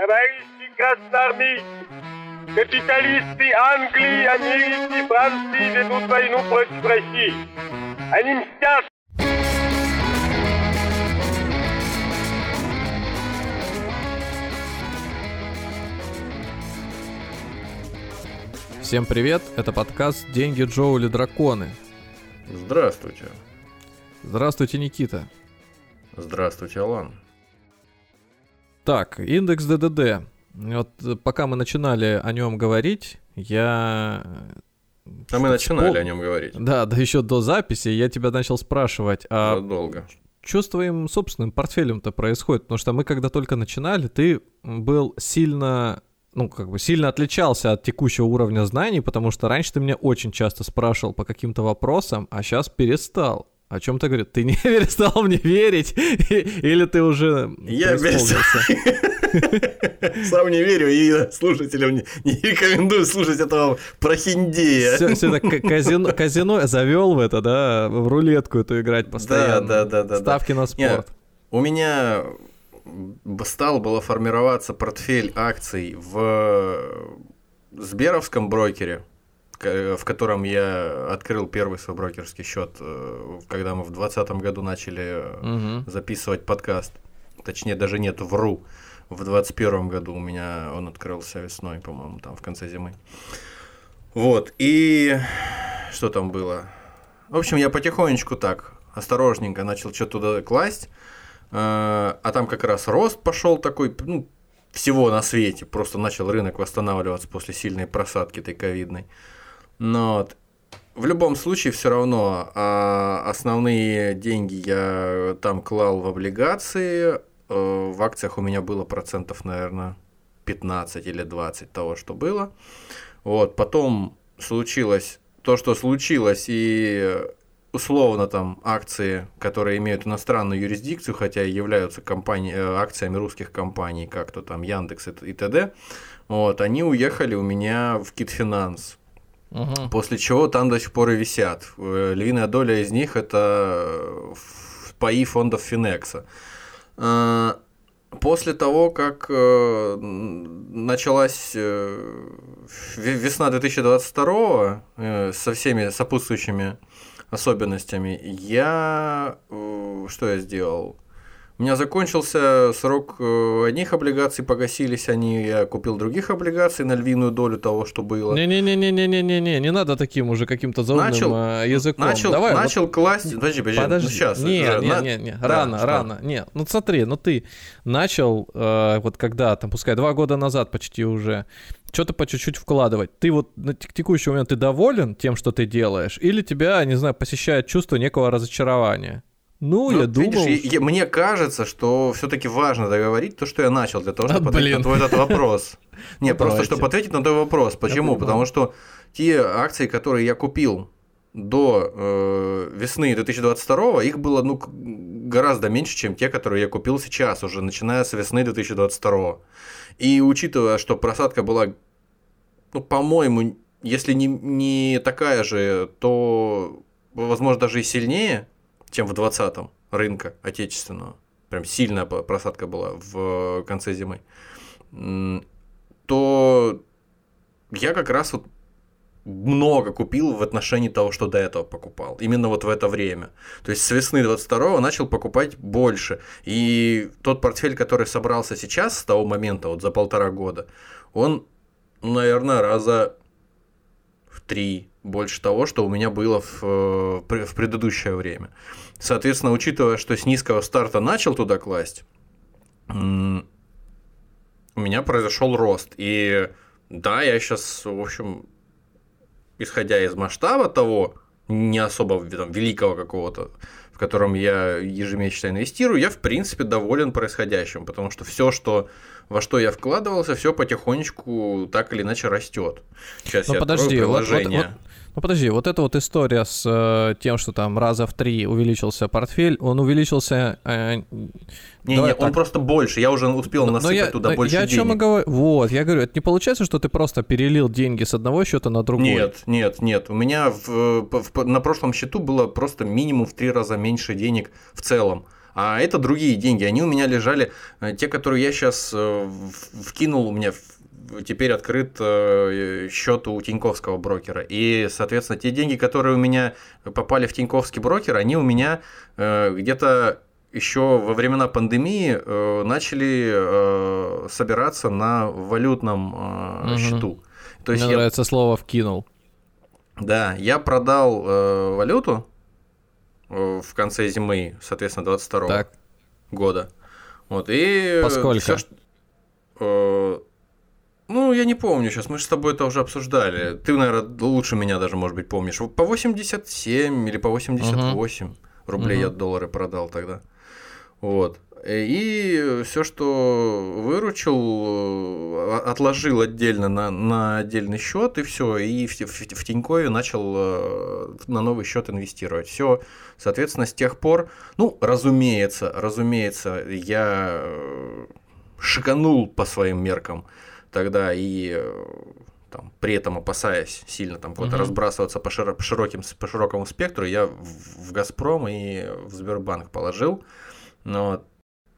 Товарищи красноармейцы, капиталисты Англии, Америки, Франции ведут войну против России. Они мстят Всем привет, это подкаст «Деньги, Джоу или драконы». Здравствуйте. Здравствуйте, Никита. Здравствуйте, Алан. Так, индекс ДДД. Вот э, пока мы начинали о нем говорить, я... А мы начинали о нем говорить. Да, да еще до записи я тебя начал спрашивать, а Задолго. что с твоим собственным портфелем-то происходит? Потому что мы когда только начинали, ты был сильно ну, как бы сильно отличался от текущего уровня знаний, потому что раньше ты меня очень часто спрашивал по каким-то вопросам, а сейчас перестал. О чем ты говоришь? Ты не перестал мне верить? Или ты уже Я перестал. Сам не верю и слушателям не, не рекомендую слушать этого прохиндея. Все, все это казино, казино завел в это, да, в рулетку эту играть постоянно. Да, да, да. да Ставки да. на спорт. Нет, у меня стал было формироваться портфель акций в Сберовском брокере, в котором я открыл первый свой брокерский счет, э, когда мы в 2020 году начали угу. записывать подкаст. Точнее, даже нет, вру. В 2021 году у меня он открылся весной, по-моему, там в конце зимы. Вот, и что там было? В общем, я потихонечку так, осторожненько начал что-то туда класть. А там как раз рост пошел такой, ну, всего на свете, просто начал рынок восстанавливаться после сильной просадки этой ковидной. Но вот. в любом случае все равно а, основные деньги я там клал в облигации, э, в акциях у меня было процентов, наверное, 15 или 20 того, что было. Вот, потом случилось то, что случилось, и условно там акции, которые имеют иностранную юрисдикцию, хотя и являются компании, э, акциями русских компаний, как то там Яндекс и т.д., вот, они уехали у меня в Китфинанс. Угу. После чего там до сих пор и висят. Э, львиная доля из них это паи фондов Финекса. Э, после того, как началась весна 2022 со всеми сопутствующими особенностями. Я... Э, что я сделал? У меня закончился срок э, одних облигаций, погасились они, я купил других облигаций на львиную долю того, что было. Не-не-не-не-не-не-не, не надо таким уже каким-то заумным начал, э, языком. Начал, Давай, начал вот... класть, подожди, подожди, подожди. Ну, сейчас. Не, не, на... не, не, рано, да, рано, что? нет. Ну смотри, ну ты начал, э, вот когда, там, пускай два года назад почти уже, что-то по чуть-чуть вкладывать. Ты вот на текущий момент ты доволен тем, что ты делаешь, или тебя, не знаю, посещает чувство некого разочарования? Ну, ну я думал... Видишь, я, мне кажется, что все таки важно договорить то, что я начал, для того, чтобы а, ответить на твой этот вопрос. Не, просто чтобы ответить на твой вопрос. Почему? Потому что те акции, которые я купил до э, весны 2022 их было ну, гораздо меньше, чем те, которые я купил сейчас, уже начиная с весны 2022. И учитывая, что просадка была, ну, по-моему, если не, не такая же, то, возможно, даже и сильнее, чем в 2020 рынка отечественного. Прям сильная просадка была в конце зимы. То я как раз вот много купил в отношении того, что до этого покупал. Именно вот в это время. То есть с весны 22 начал покупать больше. И тот портфель, который собрался сейчас, с того момента, вот за полтора года, он, наверное, раза в три больше того, что у меня было в, в предыдущее время. Соответственно, учитывая, что с низкого старта начал туда класть, у меня произошел рост. И да, я сейчас, в общем, исходя из масштаба того, не особо там, великого какого-то, в котором я ежемесячно инвестирую, я в принципе доволен происходящим, потому что все, что во что я вкладывался, все потихонечку так или иначе растет. Сейчас Но я подожди, приложение. Вот, вот, вот, ну подожди, вот эта вот история с э, тем, что там раза в три увеличился портфель, он увеличился... Э, не, не, он просто больше, я уже успел но, насыпать но туда но больше я денег. Я о чем и говорю, вот, я говорю, это не получается, что ты просто перелил деньги с одного счета на другой? Нет, нет, нет, у меня в, в, на прошлом счету было просто минимум в три раза меньше денег в целом. А это другие деньги. Они у меня лежали, э, те, которые я сейчас вкинул, у меня теперь открыт счет у Тиньковского брокера. И, соответственно, те деньги, которые у меня попали в Тиньковский брокер, они у меня где-то еще во времена пандемии э, начали э, собираться на валютном э, угу. счету. То есть Мне я... нравится слово вкинул. Да, я продал э, валюту э, в конце зимы, соответственно, 22 -го года. Вот, и Поскольку? Всё, что, э, ну, я не помню сейчас, мы же с тобой это уже обсуждали. Ты, наверное, лучше меня даже, может быть, помнишь. По 87 или по 88 угу. рублей угу. я доллары продал тогда. Вот. И все, что выручил, э, отложил отдельно на, на отдельный счет, и все, и в, в, в Тинькове начал э, на новый счет инвестировать. Все, соответственно, с тех пор, ну, разумеется, разумеется, я э, шиканул по своим меркам тогда и там, при этом опасаясь сильно там куда-то угу. разбрасываться по, широ- по, широким, по широкому спектру, я в, в Газпром и в Сбербанк положил но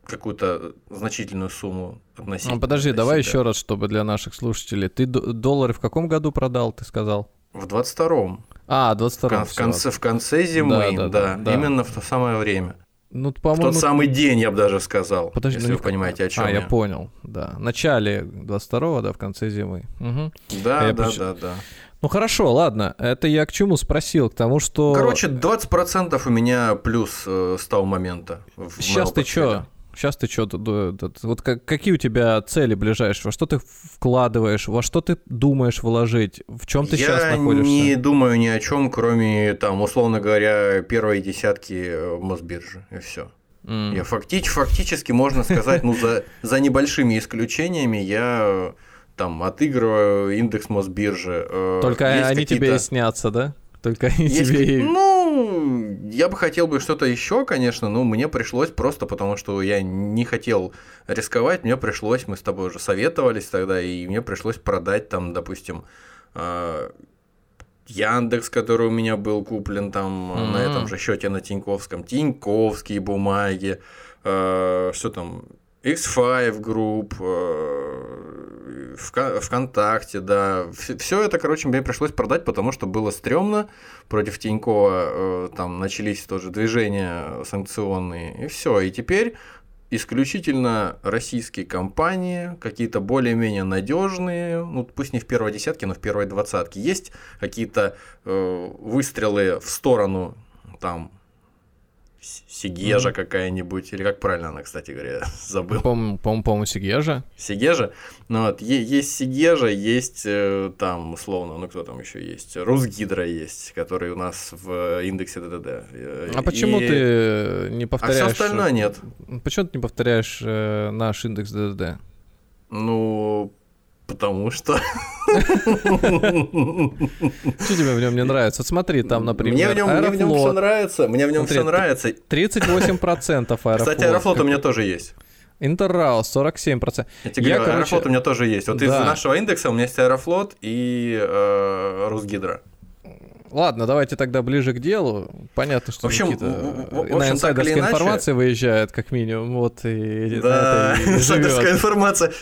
какую-то значительную сумму относительно. Ну, подожди, давай еще раз, чтобы для наших слушателей. Ты доллары в каком году продал, ты сказал? В 22-м. А, 22-м. В конце, в конце зимы, да, да, да, да, именно в то самое время. Ну, по-моему... В тот самый день, я бы даже сказал. Подожди, если ну, вы понимаете, о чем а, я. я понял, да. В начале 22-го, да, в конце зимы. Угу. Да, я да, поч... да, да. Ну хорошо, ладно. Это я к чему спросил? К тому, что... Короче, 20% у меня плюс э, с того момента. Сейчас ты что? Сейчас ты что? Вот какие у тебя цели ближайшие? Во что ты вкладываешь? Во что ты думаешь вложить? В чем ты я сейчас находишься? Я не думаю ни о чем, кроме, там, условно говоря, первой десятки э, Мосбиржи, и все. Mm. Я фактич, фактически, можно сказать, ну, за, за небольшими исключениями я там отыгрываю индекс Мосбиржи. Э, Только Есть они тебе и снятся, да? Только они Есть, тебе... Ну, я бы хотел бы что-то еще, конечно, но мне пришлось просто потому, что я не хотел рисковать, мне пришлось, мы с тобой уже советовались тогда, и мне пришлось продать там, допустим, э, Яндекс, который у меня был куплен там mm-hmm. на этом же счете на Тиньковском, Тиньковские бумаги, э, что там, X5 Group, э, ВКонтакте, да. Все это, короче, мне пришлось продать, потому что было стрёмно. Против Тинькова э, там начались тоже движения санкционные. И все. И теперь исключительно российские компании, какие-то более-менее надежные, ну пусть не в первой десятке, но в первой двадцатке. Есть какие-то э, выстрелы в сторону там Сигежа mm-hmm. какая-нибудь, или как правильно она, кстати говоря, забыл. По-моему, по-моему, Сигежа. Сигежа. Ну вот, есть Сигежа, есть э, там, условно, ну кто там еще есть? Русгидро есть, который у нас в индексе ДДД. А почему И... ты не повторяешь... А все остальное нет. Почему ты не повторяешь э, наш индекс ДДД? Ну, Потому что... Что тебе в нем не нравится? Смотри, там, например, Мне в нем, мне в нем все нравится. Мне в нем все нравится. 38% Аэрофлот. Кстати, Аэрофлот у меня тоже есть. Интерраус 47%. Я тебе я, говорю, короче... Аэрофлот у меня тоже есть. Вот да. из нашего индекса у меня есть Аэрофлот и э, Русгидро. Ладно, давайте тогда ближе к делу. Понятно, что в общем, Никита в, в на инсайдерской иначе... информации выезжает, как минимум. Вот и да, инсайдерская информация.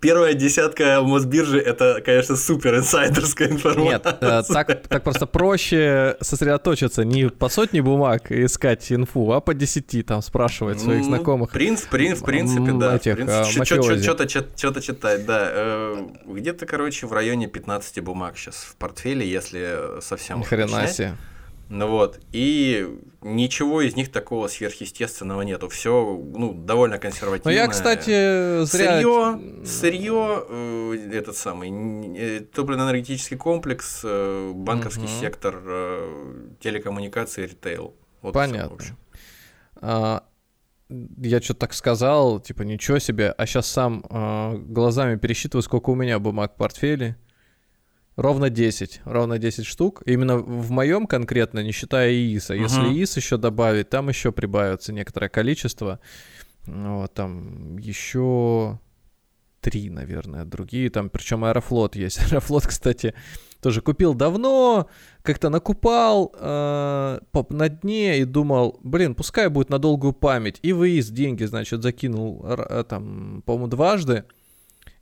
Первая десятка Мосбиржи это, конечно, супер инсайдерская информация. Нет, э, так, так просто проще сосредоточиться не по сотне бумаг искать инфу, а по десяти там спрашивать своих ну, знакомых. Принц, принц, в принципе, да. Этих, а, Что-то читать, да. Э, где-то, короче, в районе 15 бумаг сейчас в портфеле, если совсем хрена себе. Ну вот, и ничего из них такого сверхъестественного нету. Все, ну, довольно консервативно. Ну, я, кстати, зря... Сырье, сырье э, этот самый, э, топливно-энергетический комплекс, э, банковский угу. сектор, э, телекоммуникации, ритейл. Вот Понятно. Все, а, я что-то так сказал, типа, ничего себе, а сейчас сам э, глазами пересчитываю, сколько у меня бумаг в портфеле. Ровно 10, ровно 10 штук. Именно в моем конкретно, не считая ИИСа. Uh-huh. Если ИИС еще добавить, там еще прибавится некоторое количество. Вот, там еще три, наверное, другие там, причем Аэрофлот есть. Аэрофлот, кстати, тоже купил давно, как-то накупал э, на дне и думал, блин, пускай будет на долгую память. И выезд деньги, значит, закинул э, там, по-моему, дважды.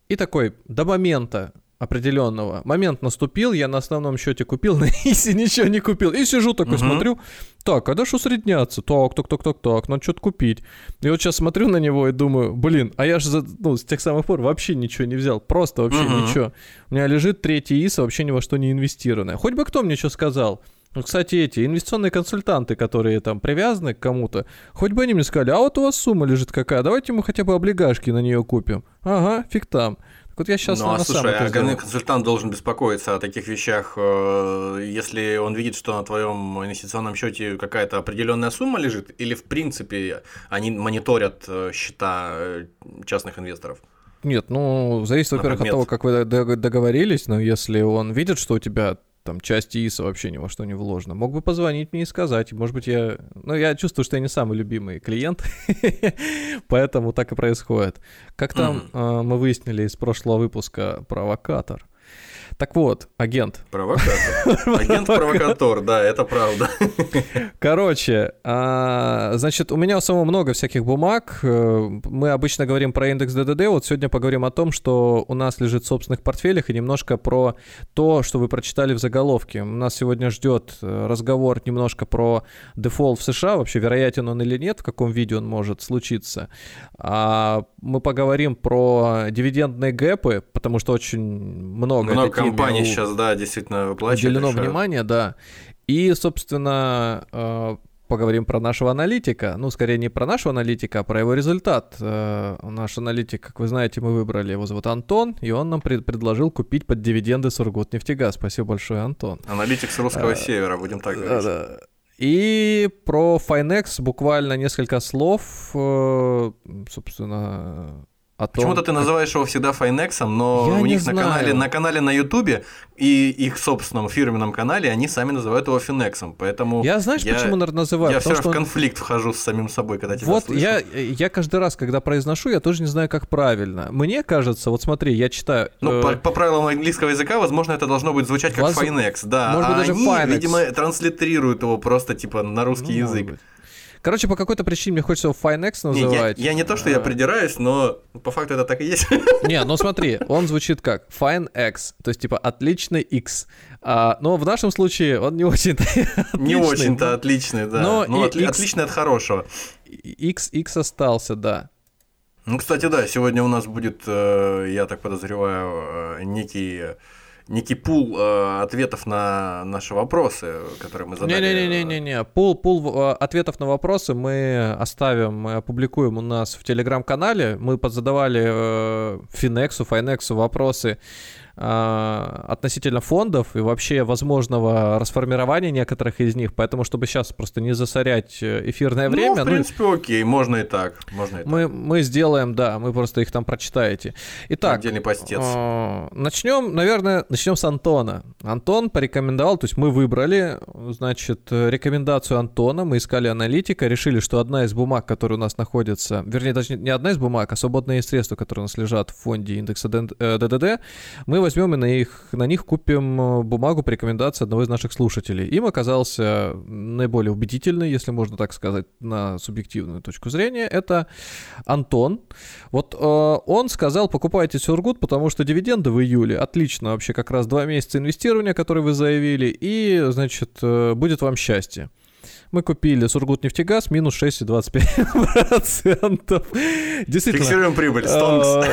И такой, до момента, определенного. Момент наступил, я на основном счете купил, на Иси ничего не купил. И сижу такой, угу. смотрю, так, когда что усредняться? Так, так, так, так, так, надо что-то купить. И вот сейчас смотрю на него и думаю, блин, а я же ну, с тех самых пор вообще ничего не взял. Просто вообще угу. ничего. У меня лежит третий ИСа, вообще ни во что не инвестированное. Хоть бы кто мне что сказал. Ну, кстати, эти инвестиционные консультанты, которые там привязаны к кому-то, хоть бы они мне сказали, а вот у вас сумма лежит какая, давайте мы хотя бы облигашки на нее купим. Ага, фиг там. Вот я сейчас ну, а слушай, а консультант должен беспокоиться о таких вещах, э, если он видит, что на твоем инвестиционном счете какая-то определенная сумма лежит, или в принципе они мониторят э, счета э, частных инвесторов? Нет, ну, зависит, во-первых, от того, как вы договорились, но если он видит, что у тебя там часть ИИСа вообще ни во что не вложено. Мог бы позвонить мне и сказать. Может быть, я... Ну, я чувствую, что я не самый любимый клиент, поэтому так и происходит. Как там э, мы выяснили из прошлого выпуска провокатор – так вот, агент. Провокатор. Агент-провокатор, да, это правда. Короче, а, значит, у меня у самого много всяких бумаг. Э, мы обычно говорим про индекс ДДД. Вот сегодня поговорим о том, что у нас лежит в собственных портфелях, и немножко про то, что вы прочитали в заголовке. У нас сегодня ждет э, разговор немножко про дефолт в США, вообще вероятен он или нет, в каком виде он может случиться. А мы поговорим про дивидендные гэпы, потому что очень много, много компаний сейчас, да, действительно выплачивают. Уделено внимание, да. И, собственно, э, поговорим про нашего аналитика. Ну, скорее не про нашего аналитика, а про его результат. Э, наш аналитик, как вы знаете, мы выбрали, его зовут Антон, и он нам пред предложил купить под дивиденды Сургутнефтегаз. Спасибо большое, Антон. Аналитик с русского а, севера, будем так говорить. Да, да. И про Finex буквально несколько слов. Собственно, о том, Почему-то ты называешь его всегда Файнексом, но Я у них на канале, на канале на Ютубе и их собственном фирменном канале они сами называют его Финексом, поэтому я знаешь, я, почему называю? Я все равно в конфликт вхожу с самим собой, когда тебя вот слышу. я я каждый раз, когда произношу, я тоже не знаю, как правильно. Мне кажется, вот смотри, я читаю. Ну э... по, по правилам английского языка, возможно, это должно быть звучать как Воз... Файнекс, да. Может быть, а даже они, Finex. видимо, транслитерируют его просто типа на русский ну, язык. Быть. Короче, по какой-то причине мне хочется его FineX называть. Не, я, я не то, что я а. придираюсь, но по факту это так и есть. Не, ну смотри, он звучит как FineX, то есть типа отличный X. А, но в нашем случае он не очень-то Не очень-то отличный, да. Но ну, отли- X... отличный от хорошего. X, X остался, да. Ну, кстати, да, сегодня у нас будет, э, я так подозреваю, э, некий некий пул э, ответов на наши вопросы, которые мы задали. Не-не-не-не-не, пул, пул э, ответов на вопросы мы оставим, мы опубликуем у нас в телеграм-канале. Мы подзадавали э, Финексу, Файнексу вопросы относительно фондов и вообще возможного расформирования некоторых из них, поэтому чтобы сейчас просто не засорять э, эфирное ну, время. Ну, в принципе, ну, окей, можно и так, можно и мы, так. Мы сделаем, да, мы просто их там прочитаете. Итак, Отдельный постец. А, начнем, наверное, начнем с Антона. Антон порекомендовал, то есть мы выбрали, значит, рекомендацию Антона, мы искали аналитика, решили, что одна из бумаг, которая у нас находится, вернее, даже не одна из бумаг, а свободные средства, которые у нас лежат в фонде индекса ДДД, э, мы возьмем и на, их, на них купим э, бумагу по рекомендации одного из наших слушателей. Им оказался наиболее убедительный, если можно так сказать, на субъективную точку зрения, это Антон. Вот э, он сказал, покупайте Сургут, потому что дивиденды в июле отлично, вообще как раз два месяца инвестирования, которые вы заявили, и, значит, э, будет вам счастье мы купили Сургутнефтегаз минус 6,25%. Действительно. Фиксируем прибыль, стонкс.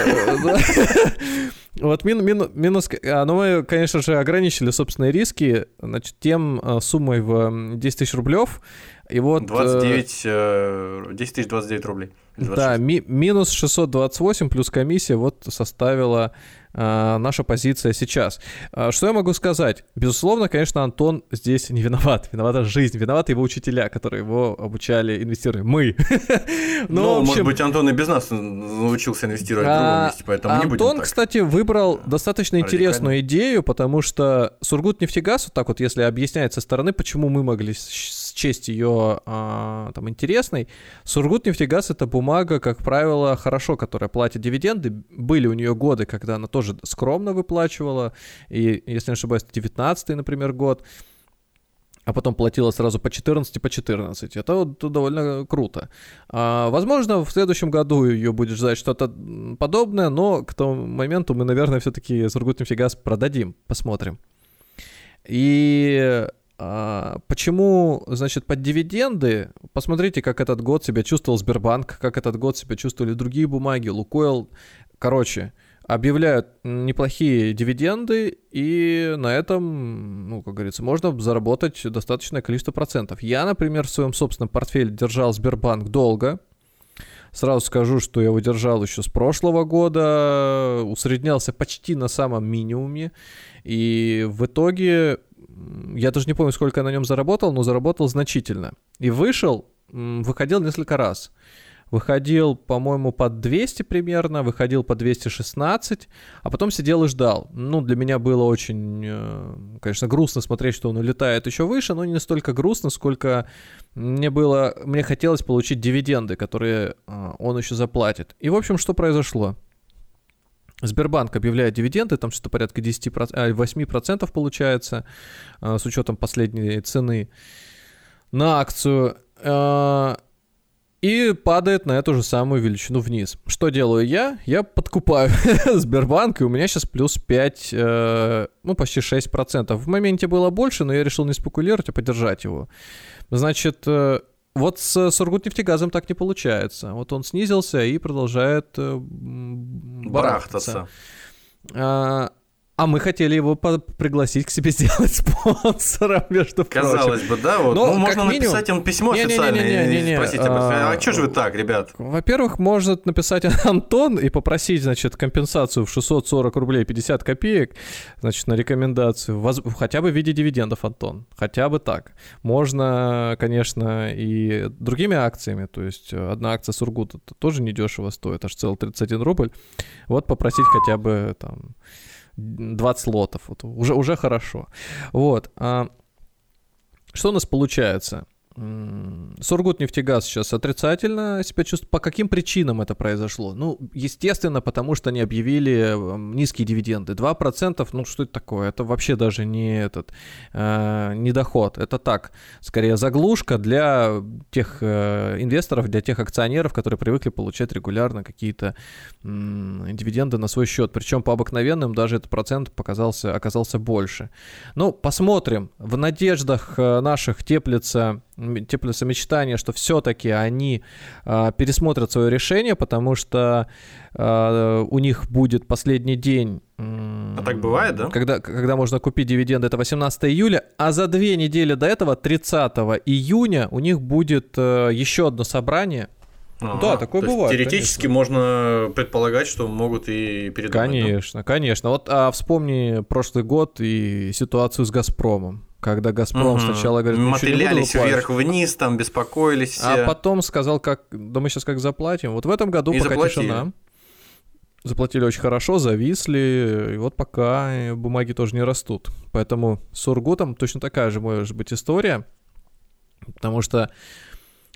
Вот мин, мин, минус... А, ну, мы, конечно же, ограничили собственные риски значит, тем а, суммой в 10 тысяч рублев. И вот... 29... Э, 10 э, тысяч 29 рублей. Да, ми, минус 628 плюс комиссия вот составила наша позиция сейчас. Э, что я могу сказать? Безусловно, конечно, Антон здесь не виноват. Виновата жизнь, виноваты его учителя, которые его обучали инвестировать. Мы. Ну, может быть, Антон и без нас научился инвестировать в другом а, месте, поэтому не будем Антон, кстати, выбрал достаточно интересную идею, потому что Сургут нефтегаз, вот так вот, если объяснять со стороны, почему мы могли счесть ее а, там интересной. Сургутнефтегаз это бумага, как правило, хорошо, которая платит дивиденды. Были у нее годы, когда она тоже скромно выплачивала, и, если не ошибаюсь, 19 например, год а потом платила сразу по 14 по 14. Это вот довольно круто. А, возможно, в следующем году ее будет ждать что-то подобное, но к тому моменту мы, наверное, все-таки Сургутнефтегаз продадим, посмотрим. И почему, значит, под дивиденды, посмотрите, как этот год себя чувствовал Сбербанк, как этот год себя чувствовали другие бумаги, Лукойл. Короче, объявляют неплохие дивиденды, и на этом, ну, как говорится, можно заработать достаточное количество процентов. Я, например, в своем собственном портфеле держал Сбербанк долго. Сразу скажу, что я его держал еще с прошлого года, усреднялся почти на самом минимуме, и в итоге, я даже не помню, сколько я на нем заработал, но заработал значительно. И вышел, выходил несколько раз выходил, по-моему, под 200 примерно, выходил по 216, а потом сидел и ждал. Ну, для меня было очень, э, конечно, грустно смотреть, что он улетает еще выше, но не настолько грустно, сколько мне было, мне хотелось получить дивиденды, которые э, он еще заплатит. И, в общем, что произошло? Сбербанк объявляет дивиденды, там что-то порядка 10%, а, 8% получается, э, с учетом последней цены на акцию и падает на эту же самую величину вниз. Что делаю я? Я подкупаю Сбербанк, и у меня сейчас плюс 5, э, ну, почти 6%. В моменте было больше, но я решил не спекулировать, а поддержать его. Значит, э, вот с Сургутнефтегазом так не получается. Вот он снизился и продолжает э, барахтаться. барахтаться. А мы хотели его пригласить к себе сделать спонсором, между Казалось прочим. бы, да, вот. Но, ну, можно минимум... написать ему письмо не, официальное не, не, не, не, и спросить, а, а что же вы так, ребят? Во-первых, может написать Антон и попросить, значит, компенсацию в 640 рублей 50 копеек, значит, на рекомендацию, воз... хотя бы в виде дивидендов, Антон, хотя бы так. Можно, конечно, и другими акциями, то есть одна акция Сургута тоже недешево стоит, аж целый 31 рубль. Вот попросить хотя бы там 20 лотов. Вот, уже, уже хорошо. Вот. А, что у нас получается? Сургутнефтегаз сейчас отрицательно себя чувствует. По каким причинам это произошло? Ну, естественно, потому что они объявили низкие дивиденды. 2%, ну что это такое? Это вообще даже не этот, э, не доход. Это так, скорее заглушка для тех э, инвесторов, для тех акционеров, которые привыкли получать регулярно какие-то э, дивиденды на свой счет. Причем по обыкновенным даже этот процент показался, оказался больше. Ну, посмотрим. В надеждах э, наших теплится теплится мечтание, что все-таки они э, пересмотрят свое решение, потому что э, у них будет последний день. Э, а так бывает, да? Когда, когда можно купить дивиденды, это 18 июля, а за две недели до этого, 30 июня, у них будет э, еще одно собрание. Ага, да, такое бывает. Теоретически конечно. можно предполагать, что могут и передумать. Конечно, да? конечно. Вот а вспомни прошлый год и ситуацию с Газпромом когда Газпром угу. сначала говорит, мотылялись вверх-вниз, там беспокоились. А потом сказал, как, да мы сейчас как заплатим. Вот в этом году и пока заплатили. тишина. Заплатили очень хорошо, зависли, и вот пока бумаги тоже не растут. Поэтому с Ургутом точно такая же может быть история, потому что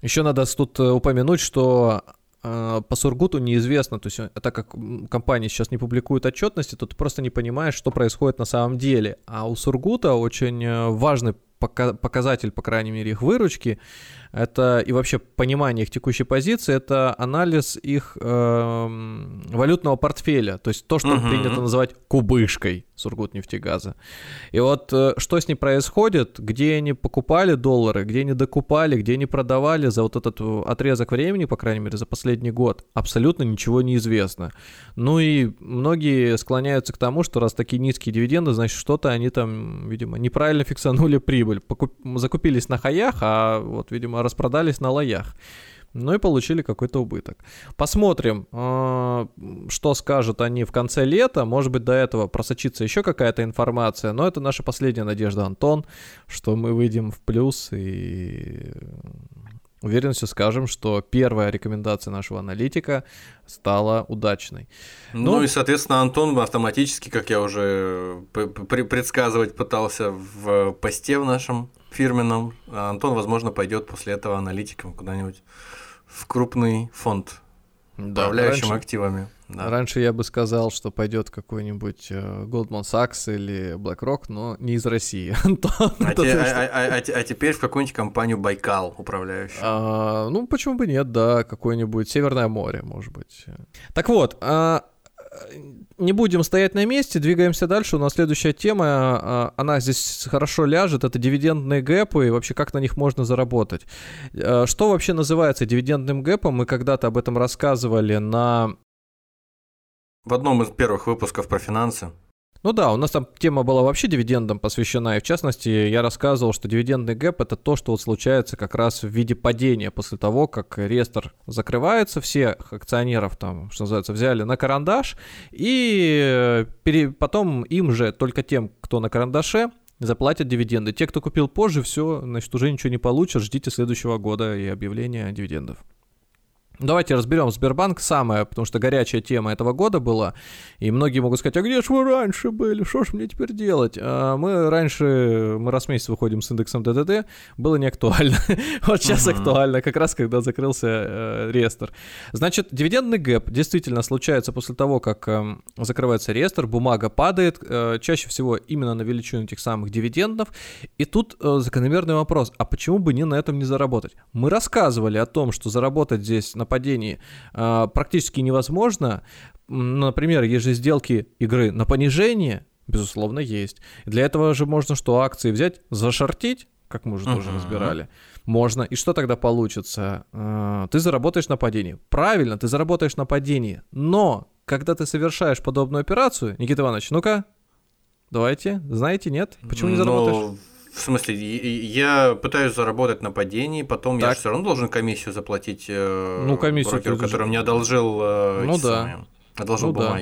еще надо тут э, упомянуть, что по Сургуту неизвестно, то есть э, так как компания сейчас не публикует отчетности, то ты просто не понимаешь, что происходит на самом деле. А у Сургута очень э, важный показатель, по крайней мере, их выручки, это и вообще понимание их текущей позиции, это анализ их э, валютного портфеля, то есть то, что uh-huh. принято называть кубышкой Сургутнефтегаза. И вот э, что с ней происходит, где они покупали доллары, где они докупали, где они продавали за вот этот отрезок времени, по крайней мере, за последний год, абсолютно ничего не известно. Ну и многие склоняются к тому, что раз такие низкие дивиденды, значит, что-то они там, видимо, неправильно фиксанули прибыль. Покуп... Закупились на хаях, а вот, видимо, распродались на лоях. Ну и получили какой-то убыток. Посмотрим, а, что скажут они в конце лета. Может быть, до этого просочится еще какая-то информация. Но это наша последняя надежда, Антон, что мы выйдем в плюс и уверенностью скажем, что первая рекомендация нашего аналитика стала удачной. Ну, ну и, соответственно, Антон автоматически, как я уже предсказывать пытался в посте в нашем фирменном. А Антон, возможно, пойдет после этого аналитиком куда-нибудь в крупный фонд, Да, управляющим раньше- активами. Да. Раньше я бы сказал, что пойдет какой-нибудь э, Goldman Sachs или BlackRock, но не из России. Антон, А, те- а- а- те- теперь в какую-нибудь компанию Байкал управляющую. А, ну, почему бы нет, да, какое-нибудь Северное море, может быть. Так вот, а, не будем стоять на месте, двигаемся дальше. У нас следующая тема, а, она здесь хорошо ляжет, это дивидендные гэпы и вообще как на них можно заработать. А, Что вообще называется дивидендным гэпом? Мы когда-то об этом рассказывали на В одном из первых выпусков про финансы. Ну да, у нас там тема была вообще дивидендам посвящена, и в частности я рассказывал, что дивидендный гэп это то, что вот случается как раз в виде падения после того, как реестр закрывается, всех акционеров там, что называется, взяли на карандаш, и э, пере- потом им же, только тем, кто на карандаше, заплатят дивиденды. Те, кто купил позже, все, значит, уже ничего не получат, ждите следующего года и объявления дивидендов. Давайте разберем Сбербанк самое, потому что горячая тема этого года была, и многие могут сказать, а где ж вы раньше были, что ж мне теперь делать? А мы раньше, мы раз в месяц выходим с индексом ДДТ, было не актуально. вот сейчас Мгм. актуально, как раз когда закрылся э, реестр. Значит, дивидендный гэп действительно случается после того, как эм, закрывается реестр, бумага падает, э, чаще всего именно на величину этих самых дивидендов, и тут э, закономерный вопрос, а почему бы не на этом не заработать? Мы рассказывали о том, что заработать здесь на падении э, практически невозможно. Например, есть же сделки игры на понижение, безусловно, есть. Для этого же можно что, акции взять, зашортить, как мы уже тоже Мгм. разбирали. Можно. И что тогда получится? Э, Ты заработаешь на падении. Правильно, ты заработаешь на падении. Но, когда ты совершаешь подобную операцию, Никита Иванович, ну-ка, давайте, знаете, нет? Почему не заработаешь? В смысле, я пытаюсь заработать на падении, потом я Так. все равно должен комиссию заплатить э, Ну, комиссию брокеру, который мне одолжил, э, Ну да. самые, одолжил Ну да.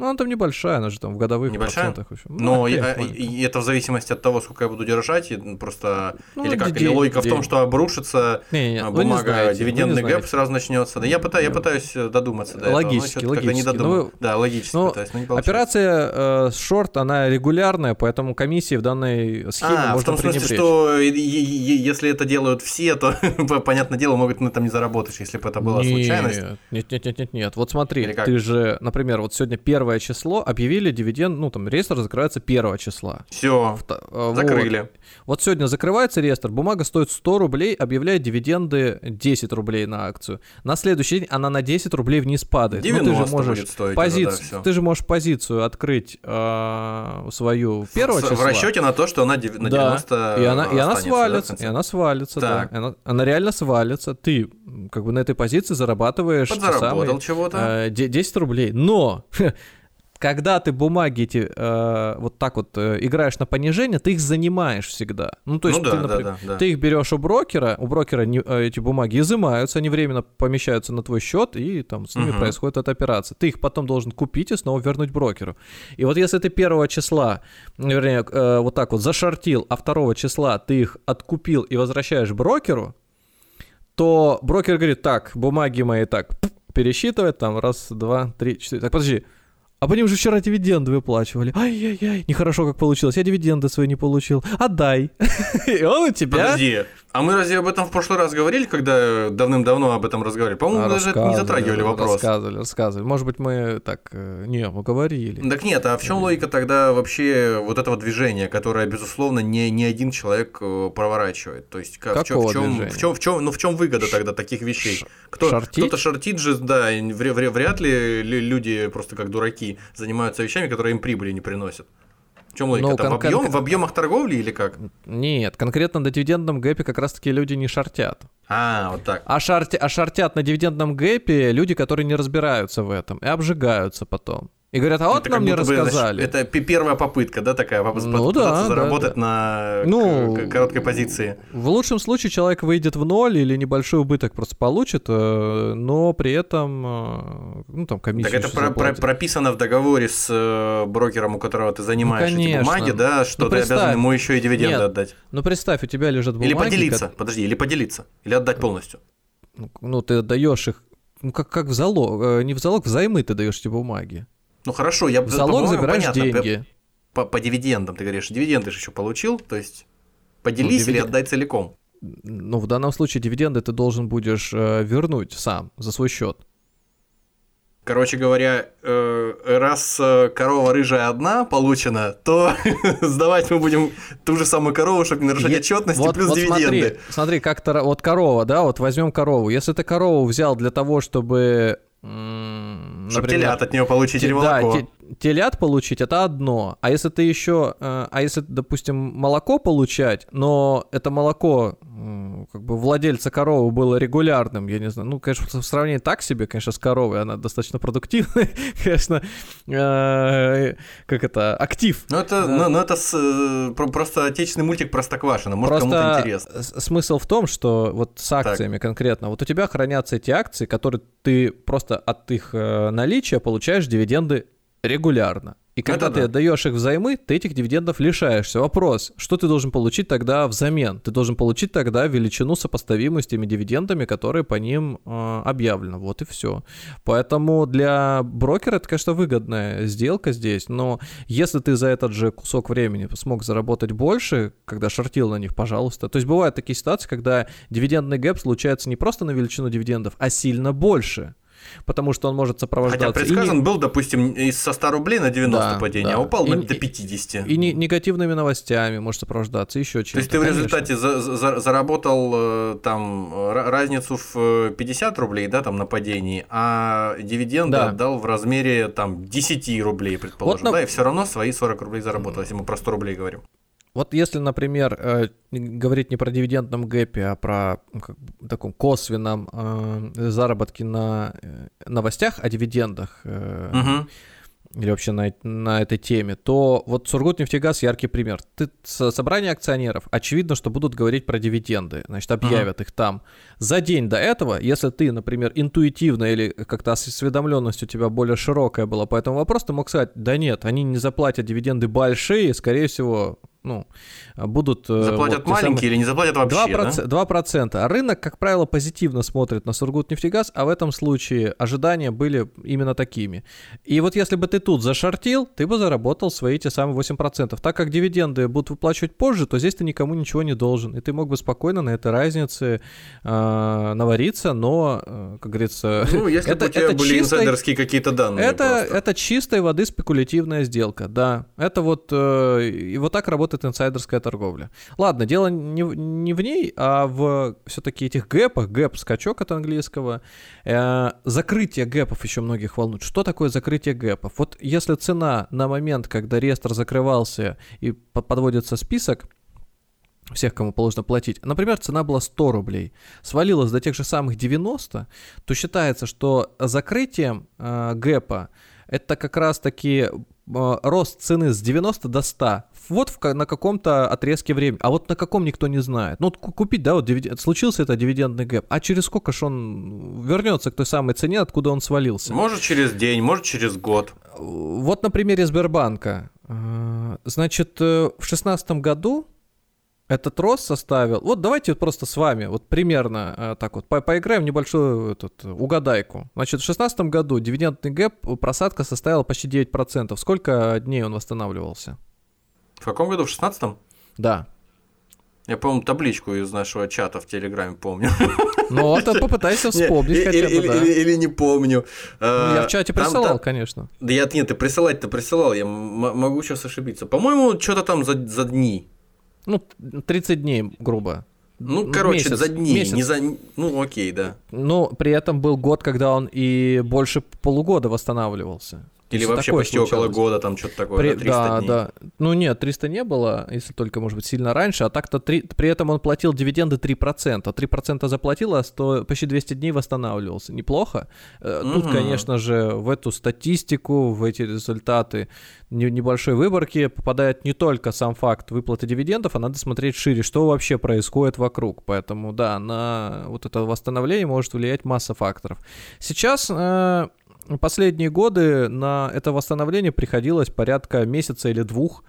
Ну, она там небольшая, она же там в годовых Небольшая? процентах еще. Но Ну, опять а, маленькая. и это в зависимости от того, сколько я буду держать, и просто Ну, или как, или логика в том, что обрушится Не-не-не, а, вы не бумага, знаете, не дивидендный гэп сразу начнется. Да я пытаюсь, я пытаюсь э, додуматься до этого. но Логически, чё-то как-то не логически. додумал. Ну, Да, логически ну, пытаюсь, но не получается. Операция э, шорт, она регулярная, поэтому комиссии в данной схеме А, в можно том смысле, пренебречь. что если это делают все, то, понятное дело, могут на этом не заработать, если бы это была случайность. Нет, нет, нет, нет, нет. Вот смотри, ты же, например, вот сегодня первое число объявили дивиденд, ну там реестр закрывается первого числа. Все, э, вот. закрыли. Вот сегодня закрывается реестр, бумага стоит 100 рублей, объявляет дивиденды 10 рублей на акцию. На следующий день она на 10 рублей вниз падает. Ну, ты 90 же можешь будет стоить пози- уже, да, ты же можешь позицию открыть э, свою первого В- числа. В расчете на то, что она дев- на Да. 90 И она, и она да, свалится, конце? и она свалится, да. Так. Она, она реально свалится. Ты как бы на этой позиции зарабатываешь Подзаработал самые, чего-то. э, де- 10 рублей. Но когда ты бумаги эти э, вот так вот э, играешь на понижение, ты их занимаешь всегда. Ну, то есть ну да, ты, да, например, да, да. ты их берешь у брокера, у брокера не- э, эти бумаги изымаются, они временно помещаются на твой счет, и там с ними Мгм. происходит эта операция. Ты их потом должен купить и снова вернуть брокеру. И вот если ты первого числа, вернее, э, вот так вот зашортил, а второго числа ты их откупил и возвращаешь брокеру, то брокер говорит, так, бумаги мои так, пересчитывает, там, раз, два, три, четыре. Так, подожди, а по ним же вчера дивиденды выплачивали. Ай-яй-яй, нехорошо как получилось. Я дивиденды свои не получил. Отдай. И он у тебя... Подожди, а мы разве об этом в прошлый раз говорили, когда давным-давно об этом разговаривали? По-моему, даже не затрагивали вопрос. Рассказывали, рассказывали. Может быть, мы так... э, Не, говорили. Так нет, а в чем логика тогда вообще вот этого движения, которое, безусловно, не, не один человек э, проворачивает? То есть как, Какого в чем, в чем, в чем, ну в чем выгода тогда таких вещей? Кто, шортить? кто-то шортит же, да, вряд ли лю- люди просто как дураки занимаются вещами, которые им прибыли не приносят. В чем логика? Ну, Это в, кон- объем, кон- в объемах торговли или как? Нет, конкретно на дивидендном гэпе как раз-таки люди не шортят. А, вот так. А, шарти, а шортят на дивидендном гэпе люди, которые не разбираются в этом и обжигаются потом. И говорят, а вот Это нам как не будто бы, рассказали. это первая попытка, да, такая, Ну да, да, заработать да. на Ну, короткой позиции. В лучшем случае человек выйдет в ноль или небольшой убыток просто получит, э, но при этом, э, ну там комиссию Так это про- про- прописано в договоре с э, брокером, у которого ты занимаешь эти Ну, конечно. бумаги, да, что Ну, ты представь. обязан ему еще и дивиденды Нет, отдать. Ну представь, у тебя лежат бумаги. Или поделиться, ко- подожди, или поделиться, или отдать полностью. ну, Ну ты отдаешь их, ну как, как в залог, не в залог, взаймы ты даешь эти бумаги. Ну хорошо, я В залог забираешь понятно, деньги. По, по дивидендам, ты говоришь, дивиденды же еще получил, то есть Поделись Ну, или дивиден- отдай целиком. Ну, в данном случае дивиденды ты должен будешь э, вернуть сам за свой счет. Короче говоря, э, раз э, корова рыжая одна получена, то сдавать мы будем ту же самую корову, чтобы не нарушать отчетность, вот, плюс вот дивиденды. Смотри, смотри, как-то вот корова, да, вот возьмем корову. Если ты корову взял для того, чтобы, м, Чтобы например, телят от него получить или да, молоко. те- телят получить, это одно. А если ты еще, э, а если, допустим, молоко получать, но это молоко как бы владельца коровы было регулярным, я не знаю, ну, конечно, в сравнении так себе, конечно, с коровой, она достаточно продуктивная, конечно, э, как это, актив. Ну это, Да. ну, ну, это с, э, про- просто отечественный мультик Простоквашино, может кому-то Просто интересно. с- смысл в том, что вот с акциями конкретно, вот у тебя хранятся эти акции, которые ты просто от их наличия получаешь дивиденды регулярно. И когда Это ты да. отдаешь их взаймы, ты этих дивидендов лишаешься. Вопрос, что ты должен получить тогда взамен? Ты должен получить тогда величину сопоставимую с теми дивидендами, которые по ним э, объявлены. Вот и все. Поэтому для брокера это, конечно, выгодная сделка здесь, но если ты за этот же кусок времени смог заработать больше, когда шортил на них, пожалуйста. То есть бывают такие ситуации, когда дивидендный гэп случается не просто на величину дивидендов, а сильно больше. Потому что он может сопровождаться... Хотя и не- предсказан был, допустим, из со 100 рублей на 90 Да, падение, да. а упал И- до и- 50. И не- негативными новостями может сопровождаться, еще чем-то. То есть ты в конечно. результате за- за- заработал э, там ра- разницу в э, 50 рублей, да, там на падении, а дивиденды Да. отдал в размере там 10 рублей, предположим, Вот, ну- да, и все равно свои 40 рублей заработал, если мы про 100 рублей говорим. Вот если, например, э, говорить не про дивидендном гэпе, а про ну, как бы таком косвенном э, заработке на э, новостях о дивидендах э, Мгм. или вообще на, на этой теме, то вот Сургутнефтегаз яркий пример. Ты с- собрание акционеров, очевидно, что будут говорить про дивиденды, значит, объявят их там. За день до этого, если ты, например, интуитивно или как-то осведомленность у тебя более широкая была по этому вопросу, ты мог сказать, да нет, они не заплатят дивиденды большие, скорее всего, ну, будут... э, Заплатят вот маленькие самые- или не заплатят вообще, да? 2%, 2%. А рынок, как правило, позитивно смотрит на Сургутнефтегаз, а в этом случае ожидания были именно такими. И вот если бы ты тут зашортил, ты бы заработал свои те самые 8%. Так как дивиденды будут выплачивать позже, то здесь ты никому ничего не должен. И ты мог бы спокойно на этой разнице э, навариться, но, э, как говорится... Ну, если это- бы у тебя это были чистой- инсайдерские какие-то данные это, просто. это чистой воды спекулятивная сделка, да. Это вот, э, и вот так работает инсайдерская торговля. Ладно, дело не, не в ней, а в все-таки этих гэпах, гэп, скачок от английского. Э, закрытие гэпов еще многих волнует. Что такое закрытие гэпов? Вот если цена на момент, когда реестр закрывался и по- подводится список, всех, кому положено платить. Например, цена была 100 рублей, свалилась до тех же самых 90, то считается, что закрытием э, гэпа это как раз-таки э, рост цены с 90 до 100. Вот в, на каком-то отрезке времени. А вот на каком никто не знает. Ну, вот ку- купить, да, вот дивиден- случился это дивидендный гэп. А через сколько ж он вернется к той самой цене, откуда он свалился? Может через день, может через год. Вот на примере Сбербанка. Э, Значит, э, в шестнадцатом году этот рост составил... Вот давайте просто с вами вот примерно э, так вот по- поиграем в небольшую этот, угадайку. Значит, в шестнадцатом году дивидендный гэп, просадка составила почти 9%. Сколько дней он восстанавливался? В каком году? В 16-м? Да. Я, по-моему, табличку из нашего чата в Телеграме помню. Ну, вот а попытайся вспомнить хотя или, бы, или- да. или- или не помню. Ну, Я А, в чате там- присылал, там- конечно. Да я нет, ты присылать-то присылал, я могу сейчас ошибиться. По-моему, что-то там за, за дни. Ну, 30 дней, грубо. Ну, короче, Месяц, за дни, месяц. не за... Ну, окей, да. Но при этом был год, когда он и больше полугода восстанавливался. Или вообще такое почти около случалось. года, там что-то такое, При- да, 300 да, дней. да. Ну нет, 300 не было, если только, может быть, сильно раньше. А так-то три- при этом он платил дивиденды 3%. 3% заплатил, а 100, почти 200 дней восстанавливался. Неплохо. Э, Тут, конечно же, в эту статистику, в эти результаты не- небольшой выборки попадает не только сам факт выплаты дивидендов, а надо смотреть шире, что вообще происходит вокруг. Поэтому, да, на вот это восстановление может влиять масса факторов. Сейчас э, последние годы на это восстановление приходилось порядка месяца или двух.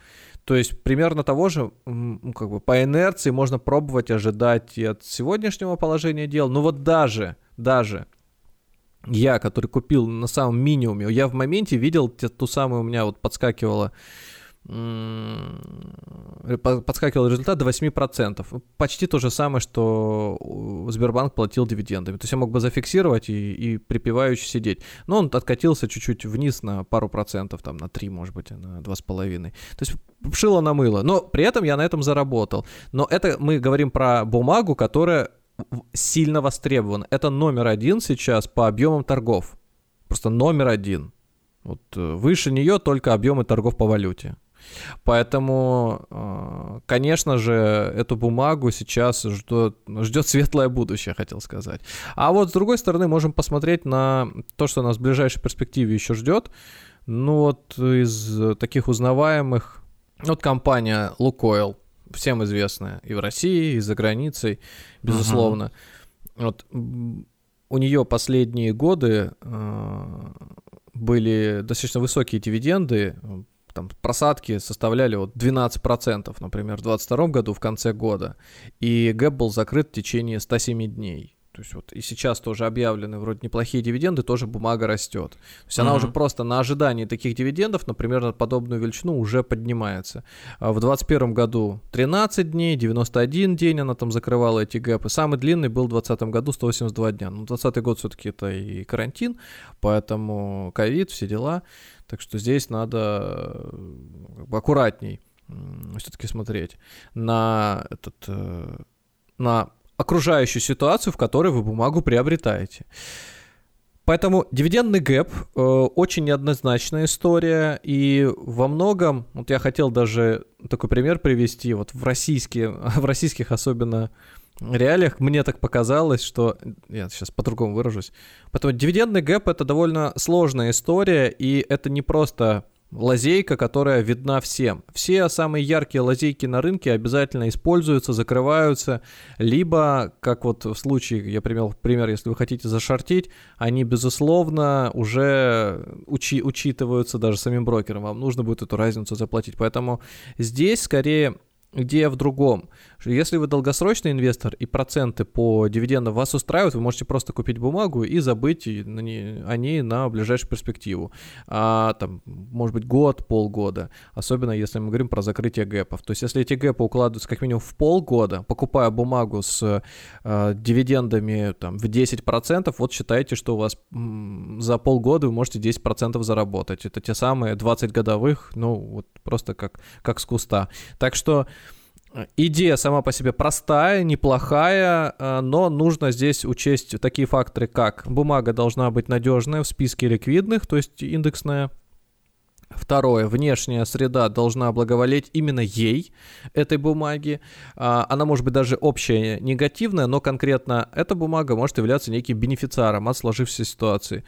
То есть примерно того же, ну, как бы по инерции можно пробовать ожидать и от сегодняшнего положения дел. Но вот даже, даже я, который купил на самом минимуме, я в моменте видел ту самую, у меня вот подскакивала подскакивал результат до 8%. Почти то же самое, что Сбербанк платил дивидендами. То есть я мог бы зафиксировать и, и припевающе сидеть. Но он откатился чуть-чуть вниз на пару процентов, там на 3, может быть, на 2,5. То есть пшило на мыло. Но при этом я на этом заработал. Но это мы говорим про бумагу, которая сильно востребована. Это номер один сейчас по объемам торгов. Просто номер один. Вот э, выше нее только объемы торгов по валюте. Поэтому, э, конечно же, эту бумагу сейчас ждет, ждет светлое будущее, хотел сказать. А вот с другой стороны, можем посмотреть на то, что нас в ближайшей перспективе еще ждет. Ну вот из таких узнаваемых, вот компания Лукойл, всем известная и в России, и за границей, безусловно. Uh-huh. Вот у нее последние годы э, были достаточно высокие дивиденды, там просадки составляли вот 12%, например, в 2022 году в конце года, и гэп был закрыт в течение 107 дней. То есть вот и сейчас тоже объявлены вроде неплохие дивиденды, тоже бумага растет. То есть она уже просто на ожидании таких дивидендов, например, на подобную величину уже поднимается. А в 2021 году 13 дней, 91 день она там закрывала эти гэпы. Самый длинный был в 2020 году 182 дня. Ну, 2020 год все-таки это и карантин, поэтому ковид, все дела. Так что здесь надо бы аккуратней все-таки смотреть на этот э, на окружающую ситуацию, в которой вы бумагу приобретаете. Поэтому дивидендный гэп э, очень неоднозначная история, и во многом, вот я хотел даже такой пример привести, вот в, российские, в российских особенно реалиях мне так показалось, что... Я сейчас по-другому выражусь. Поэтому дивидендный гэп — это довольно сложная история, и это не просто лазейка, которая видна всем. Все самые яркие лазейки на рынке обязательно используются, закрываются, либо, как вот в случае, я привел пример, если вы хотите зашортить, они, безусловно, уже учи, учитываются даже самим брокером, вам нужно будет эту разницу заплатить. Поэтому здесь скорее идея в другом. Если вы долгосрочный инвестор и проценты по дивидендам вас устраивают, вы можете просто купить бумагу и забыть о ней на ближайшую перспективу. А, там, может быть, год, полгода. Особенно если мы говорим про закрытие гэпов. То есть, если эти гэпы укладываются как минимум в полгода, покупая бумагу с э, дивидендами там, в 10%, вот считайте, что у вас за полгода вы можете 10% заработать. Это те самые 20 годовых, ну, вот просто как, как с куста. Так что Идея сама по себе простая, неплохая, э, но нужно здесь учесть такие факторы, как бумага должна быть надежная в списке ликвидных, то есть индексная. Второе, внешняя среда должна благоволеть именно ей, этой бумаги. А, она может быть даже общая, негативная, но конкретно эта бумага может являться неким бенефициаром от сложившейся ситуации.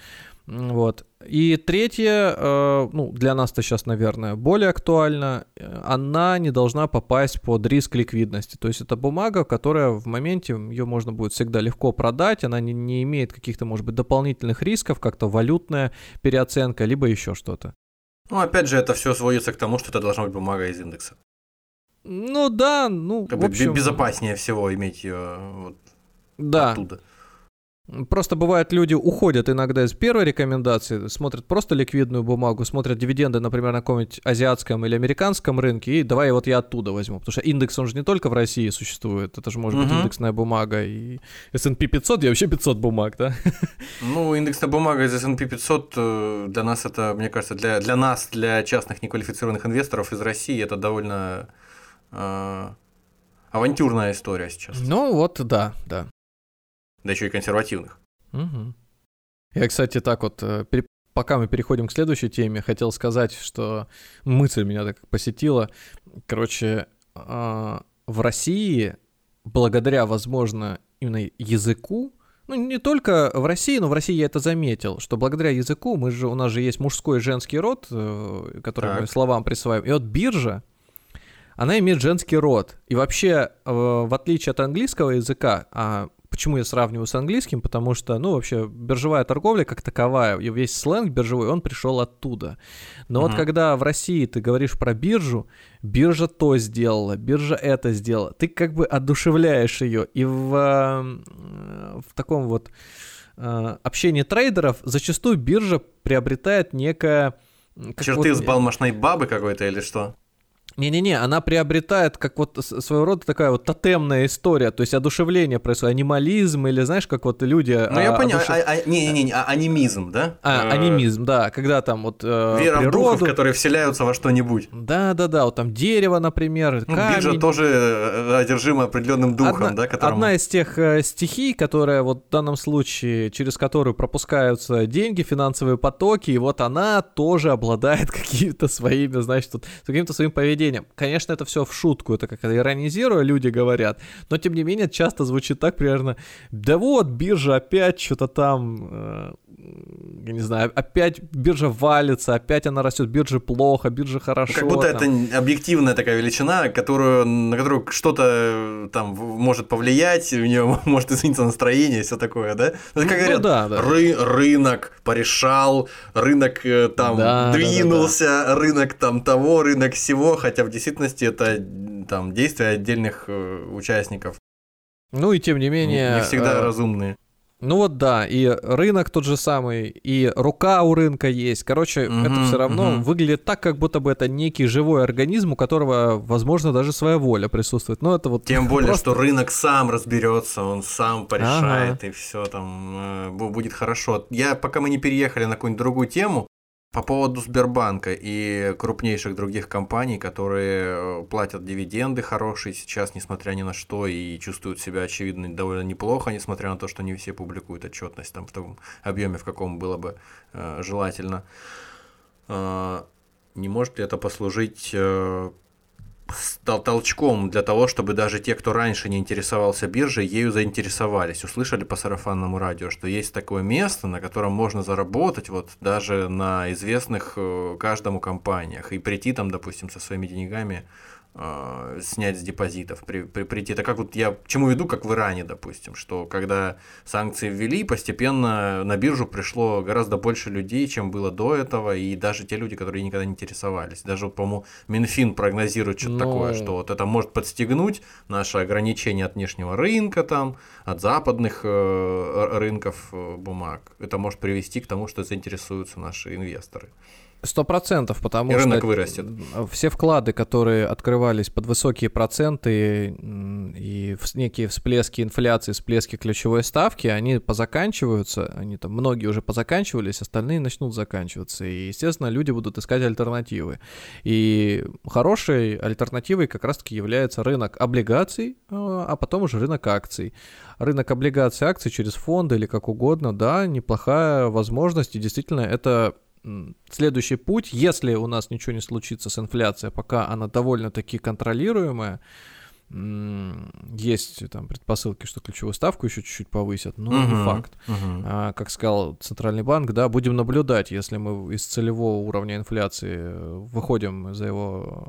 Вот. И третье, э, ну, для нас-то сейчас, наверное, более актуально, она не должна попасть под риск ликвидности. То есть это бумага, которая в моменте, ее можно будет всегда легко продать, она не, не имеет каких-то, может быть, дополнительных рисков, как-то валютная переоценка, либо еще что-то. Ну, опять же, это все сводится к тому, что это должна быть бумага из индекса. Ну да, ну, как в общем... Безопаснее всего иметь ее вот да. оттуда. Просто бывает, люди уходят иногда из первой рекомендации, смотрят просто ликвидную бумагу, смотрят дивиденды, например, на каком-нибудь азиатском или американском рынке, и давай вот я оттуда возьму. Потому что индекс, он же не только в России существует, это же может uh-huh. быть индексная бумага, и S&P 500, я вообще 500 бумаг, да? Ну, индексная бумага из S&P 500 э, для нас это, мне кажется, для, для нас, для частных неквалифицированных инвесторов из России, это довольно э, авантюрная история сейчас. Ну, вот да, да да еще и консервативных. Угу. Я, кстати, так вот, э, пока мы переходим к следующей теме, хотел сказать, что мысль меня так посетила. Короче, а, в России, благодаря, возможно, именно языку, ну, не только в России, но в России я это заметил, что благодаря языку, мы же, у нас же есть мужской и женский род, э, который так. мы словам присваиваем, и вот биржа, она имеет женский род. И вообще, э, в отличие от английского языка, а Почему я сравниваю с английским? Потому что, ну, вообще, биржевая торговля как таковая, и весь сленг биржевой, он пришел оттуда. Но uh-huh. вот когда в России ты говоришь про биржу, биржа то сделала, биржа это сделала, ты как бы одушевляешь ее. И в, э, в таком вот э, общении трейдеров зачастую биржа приобретает некое... Черты вот... взбалмошной бабы какой-то или что? Не-не-не, она приобретает как вот своего рода такая вот тотемная история, то есть одушевление происходит, анимализм или знаешь, как вот люди... Ну я а, понял, одушев... а, а, не-не-не, а, анимизм, да? А, э, анимизм, да, когда там вот э, Вера природу... в духов, которые вселяются во что-нибудь. Да-да-да, вот там дерево, например, ну, камень. Биржа тоже э, одержима определенным духом, одна, да? Которому... Одна из тех э, стихий, которая вот в данном случае, через которую пропускаются деньги, финансовые потоки, и вот она тоже обладает какими-то своими, значит, вот, каким-то своим поведением. Конечно, это все в шутку, это как иронизируя люди говорят, но тем не менее часто звучит так примерно, да вот, биржа опять что-то там, э, я не знаю, опять биржа валится, опять она растет, биржа плохо, биржа хорошо. Как будто там. это объективная такая величина, которую, на которую что-то там может повлиять, у нее может измениться настроение и все такое, да? Ну, как ну, говорят, да, да. Ры рынок порешал, рынок э, там да, двинулся, да, да, да. рынок там того, рынок всего, хотя в действительности это там действия отдельных э, участников. Ну и тем не менее... Не всегда э, разумные. Ну вот да, и рынок тот же самый, и рука у рынка есть. Короче, угу, это все равно угу. выглядит так, как будто бы это некий живой организм, у которого, возможно, даже своя воля присутствует. Но это вот. Тем более, просто... что рынок сам разберется, он сам порешает, ага. и все там э, будет хорошо. Я пока мы не переехали на какую-нибудь другую тему, по поводу Сбербанка и крупнейших других компаний, которые э, платят дивиденды хорошие сейчас, несмотря ни на что, и чувствуют себя, очевидно, довольно неплохо, несмотря на то, что не все публикуют отчетность там в том объеме, в каком было бы э, желательно. Э, не может ли это послужить э, стал толчком для того, чтобы даже те, кто раньше не интересовался биржей, ею заинтересовались. Услышали по сарафанному радио, что есть такое место, на котором можно заработать вот даже на известных э, каждому компаниях и прийти там, допустим, со своими деньгами э, снять с депозитов, при, при, прийти. Это как вот я к чему веду, как в Иране, допустим, что когда санкции ввели, постепенно на биржу пришло гораздо больше людей, чем было до этого, и даже те люди, которые никогда не интересовались. Даже, по-моему, Минфин прогнозирует что-то Но... такое, что вот это может подстегнуть наше ограничение от внешнего рынка, там, от западных э, рынков э, бумаг. Это может привести к тому, что заинтересуются наши инвесторы. Сто процентов, потому и что рынок вырастет. все вклады, которые открывались под высокие проценты и некие всплески инфляции, всплески ключевой ставки, они позаканчиваются, они там многие уже позаканчивались, остальные начнут заканчиваться, и естественно люди будут искать альтернативы. И хорошей альтернативой как раз-таки является рынок облигаций, а, а потом уже рынок акций. Рынок облигаций, акций через фонды или как угодно, да, неплохая возможность, и действительно это следующий путь, если у нас ничего не случится с инфляцией, пока она довольно-таки контролируемая, есть там предпосылки, что ключевую ставку еще чуть-чуть повысят, но uh-huh, не факт. Uh-huh. А, как сказал Центральный банк, да, будем наблюдать, если мы из целевого уровня инфляции выходим за его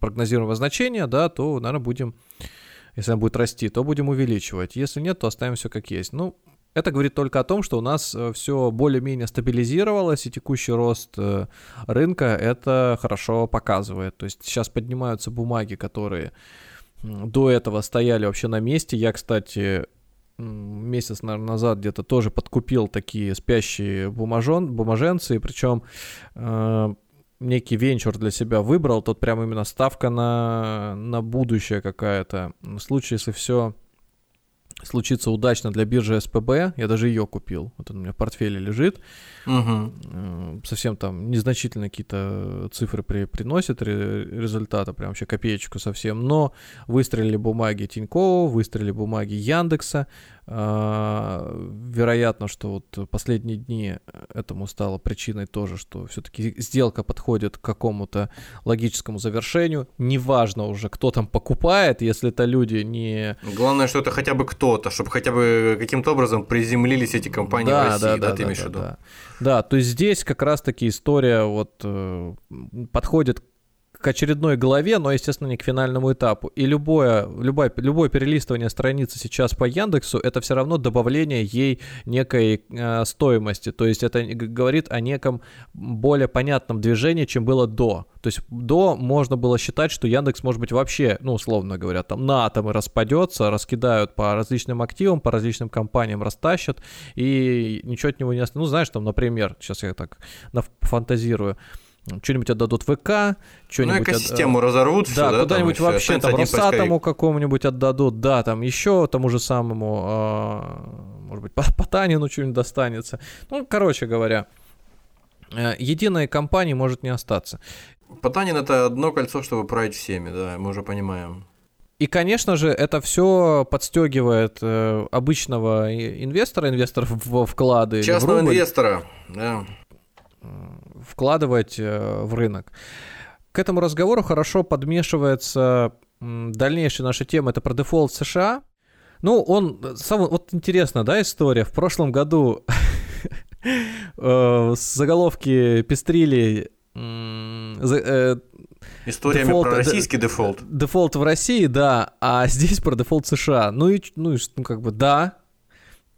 прогнозируемого значения, да, то, наверное, будем, если она будет расти, то будем увеличивать. Если нет, то оставим все как есть. Ну, это говорит только о том, что у нас э, все более-менее стабилизировалось, и текущий рост э, рынка это хорошо показывает. То есть сейчас поднимаются бумаги, которые до этого стояли вообще на месте. Я, кстати, месяц, наверное, назад где-то тоже подкупил такие спящие бумажон, бумаженцы, причем э, некий венчур для себя выбрал, тут прям именно ставка на, на будущее какая-то. В случае, если все случится удачно для биржи СПБ, я даже ее купил, вот он у меня в портфеле лежит, угу. совсем там незначительно какие-то цифры при, приносит результата, прям вообще копеечку совсем, но выстрелили бумаги Тинькова, выстрелили бумаги Яндекса, вероятно, что вот последние дни этому стало причиной тоже, что все-таки сделка подходит к какому-то логическому завершению. Неважно уже, кто там покупает, если это люди не... Главное, что это хотя бы кто-то, чтобы хотя бы каким-то образом приземлились эти компании да, в России, да, да, да ты имеешь в виду? Да. да, то есть здесь как раз-таки история вот э, подходит к очередной главе, но, естественно, не к финальному этапу. И любое, любое, любое перелистывание страницы сейчас по Яндексу, это все равно добавление ей некой э, стоимости. То есть это говорит о неком более понятном движении, чем было до. То есть до можно было считать, что Яндекс, может быть, вообще, ну, условно говоря, там на атомы распадется, раскидают по различным активам, по различным компаниям растащат, и ничего от него не остается. Ну, знаешь, там, например, сейчас я так фантазирую, что-нибудь отдадут ВК, что-нибудь... Ну, экосистему от... разорвут, да, все, куда-нибудь да, вообще, там, Росатому какому-нибудь отдадут, да, там еще тому же самому, э, может быть, Потанину что-нибудь достанется. Ну, короче говоря, э, единой компании может не остаться. Потанин это одно кольцо, чтобы править всеми, да, мы уже понимаем. И, конечно же, это все подстегивает э, обычного инвестора, инвесторов в вклады. Частного в инвестора, да. Вкладывать э, в рынок. К этому разговору хорошо подмешивается дальнейшая наша тема, это про дефолт США. Ну, он, сам, вот интересно, да, история. В прошлом году э, заголовки пестрили э, Историями дефолт, про российский дефолт. Дефолт в России, да, а здесь про дефолт США. Ну и, ну, ну как бы, да,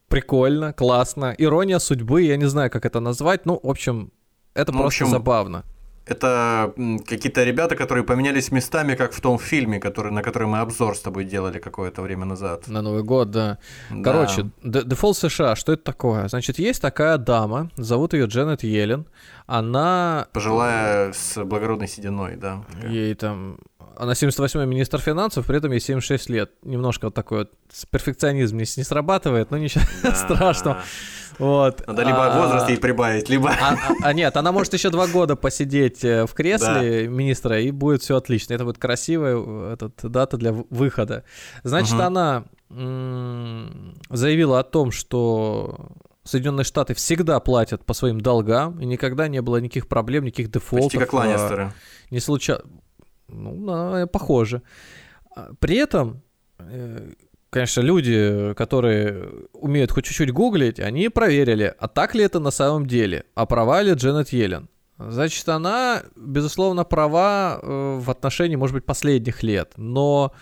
прикольно, классно. Ирония судьбы, я не знаю, как это назвать. Ну, в общем, это ну, просто общем, забавно. Это какие-то ребята, которые поменялись местами, как в том фильме, который, на который мы обзор с тобой делали какое-то время назад. На Новый год, да. да. Короче, дефолт США, что это такое? Значит, есть такая дама, зовут ее Дженнет Йеллен. Она... Пожилая с благородной сединой, да. Ей там она 78-й министр финансов, при этом ей 76 лет. Немножко вот такой вот перфекционизм не, не срабатывает, но ничего да. страшного. Вот. Надо либо а, возраст ей прибавить, либо... А, а, а нет, она может еще два года посидеть э, в кресле да. министра, и будет все отлично. Это будет красивая э, этот, дата для выхода. Значит, угу. она заявила о том, что Соединенные Штаты всегда платят по своим долгам, и никогда не было никаких проблем, никаких дефолтов. Почти как Ланнистеры. Не случалось. Ну, похоже. При этом, э, конечно, люди, которые умеют хоть чуть-чуть гуглить, они проверили, а так ли это на самом деле, а права ли Дженнет Йеллен. Значит, она, безусловно, права э, в отношении, может быть, последних лет. Но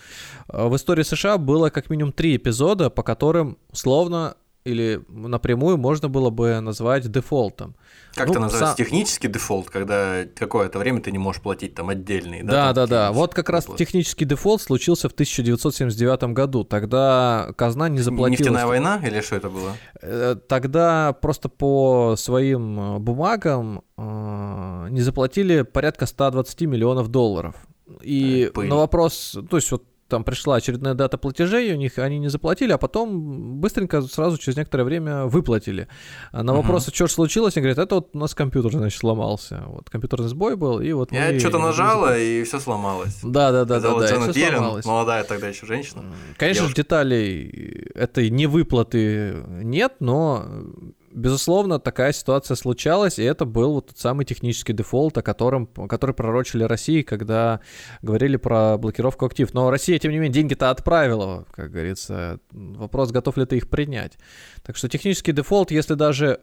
э, в истории США было как минимум три эпизода, по которым, условно, или напрямую можно было бы назвать дефолтом. Как ну, это называется? Сам... Технический дефолт, когда какое-то время ты не можешь платить там отдельные. Да, да, да. да. Вот как раз технический дефолт случился в 1979 году. Тогда казна не заплатила. Нефтяная война или что это было? Э, тогда просто по своим э, бумагам э, не заплатили порядка 120 миллионов долларов. И на вопрос, то есть вот там пришла очередная дата платежей, у них они не заплатили, а потом быстренько сразу через некоторое время выплатили. А на вопрос, uh-huh. что же случилось, они говорят, это вот у нас компьютер, значит, сломался. Вот компьютерный сбой был, и вот Я что-то нажала, и все сломалось. Да, да, да, да, да. Йеллен, молодая тогда еще женщина. Конечно, девушка. деталей этой невыплаты нет, но безусловно, такая ситуация случалась, и это был вот тот самый технический дефолт, о котором, который пророчили России, когда говорили про блокировку актив. Но Россия, тем не менее, деньги-то отправила, как говорится. Вопрос, готов ли ты их принять. Так что технический дефолт, если даже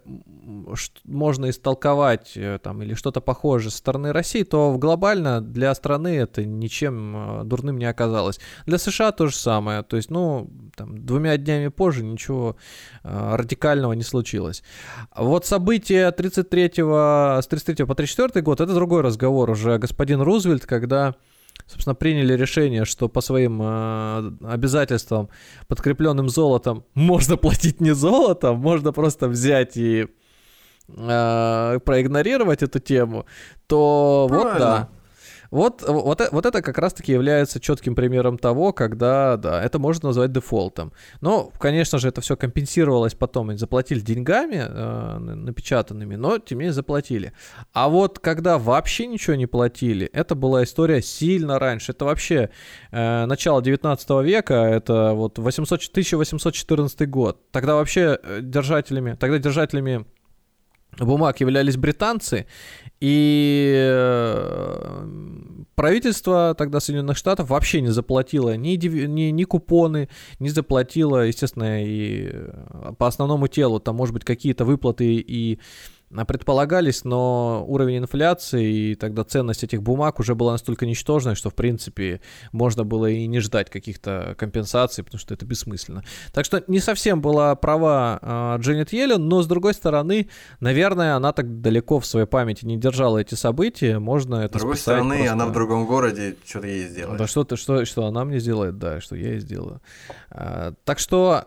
можно истолковать э, там или что-то похожее со стороны России, то глобально для страны это ничем э, дурным не оказалось. Для США то же самое. То есть, ну, там, двумя днями позже ничего э, радикального не случилось. Вот события 33 с 33 по 34 год, это другой разговор уже. Господин Рузвельт, когда собственно, приняли решение, что по своим э, обязательствам, подкрепленным золотом, можно платить не золотом, можно просто взять и э, проигнорировать эту тему, то Правильно. вот да. Вот, вот, э, вот это как раз-таки является четким примером того, когда, да, это можно назвать дефолтом. Но, конечно же, это все компенсировалось потом, они заплатили деньгами э, напечатанными, но тем не менее заплатили. А вот когда вообще ничего не платили, это была история сильно раньше. Это вообще э, начало 19 века, это вот 800, 1814 год. Тогда вообще э, держателями, тогда держателями бумаг являлись британцы, и э, правительство тогда Соединенных Штатов вообще не заплатило ни, ни, ни купоны, не заплатило, естественно, и э, по основному телу, там, может быть, какие-то выплаты и предполагались, но уровень инфляции и тогда ценность этих бумаг уже была настолько ничтожной, что, в принципе, можно было и не ждать каких-то компенсаций, потому что это бессмысленно. Так что не совсем была права э, Дженнет Йеллен, но, с другой стороны, наверное, она так далеко в своей памяти не держала эти события, можно это С другой стороны, просто... она в другом городе, что-то ей сделает. Да что, ты, что, что она мне сделает, да, что я ей сделаю. А, так что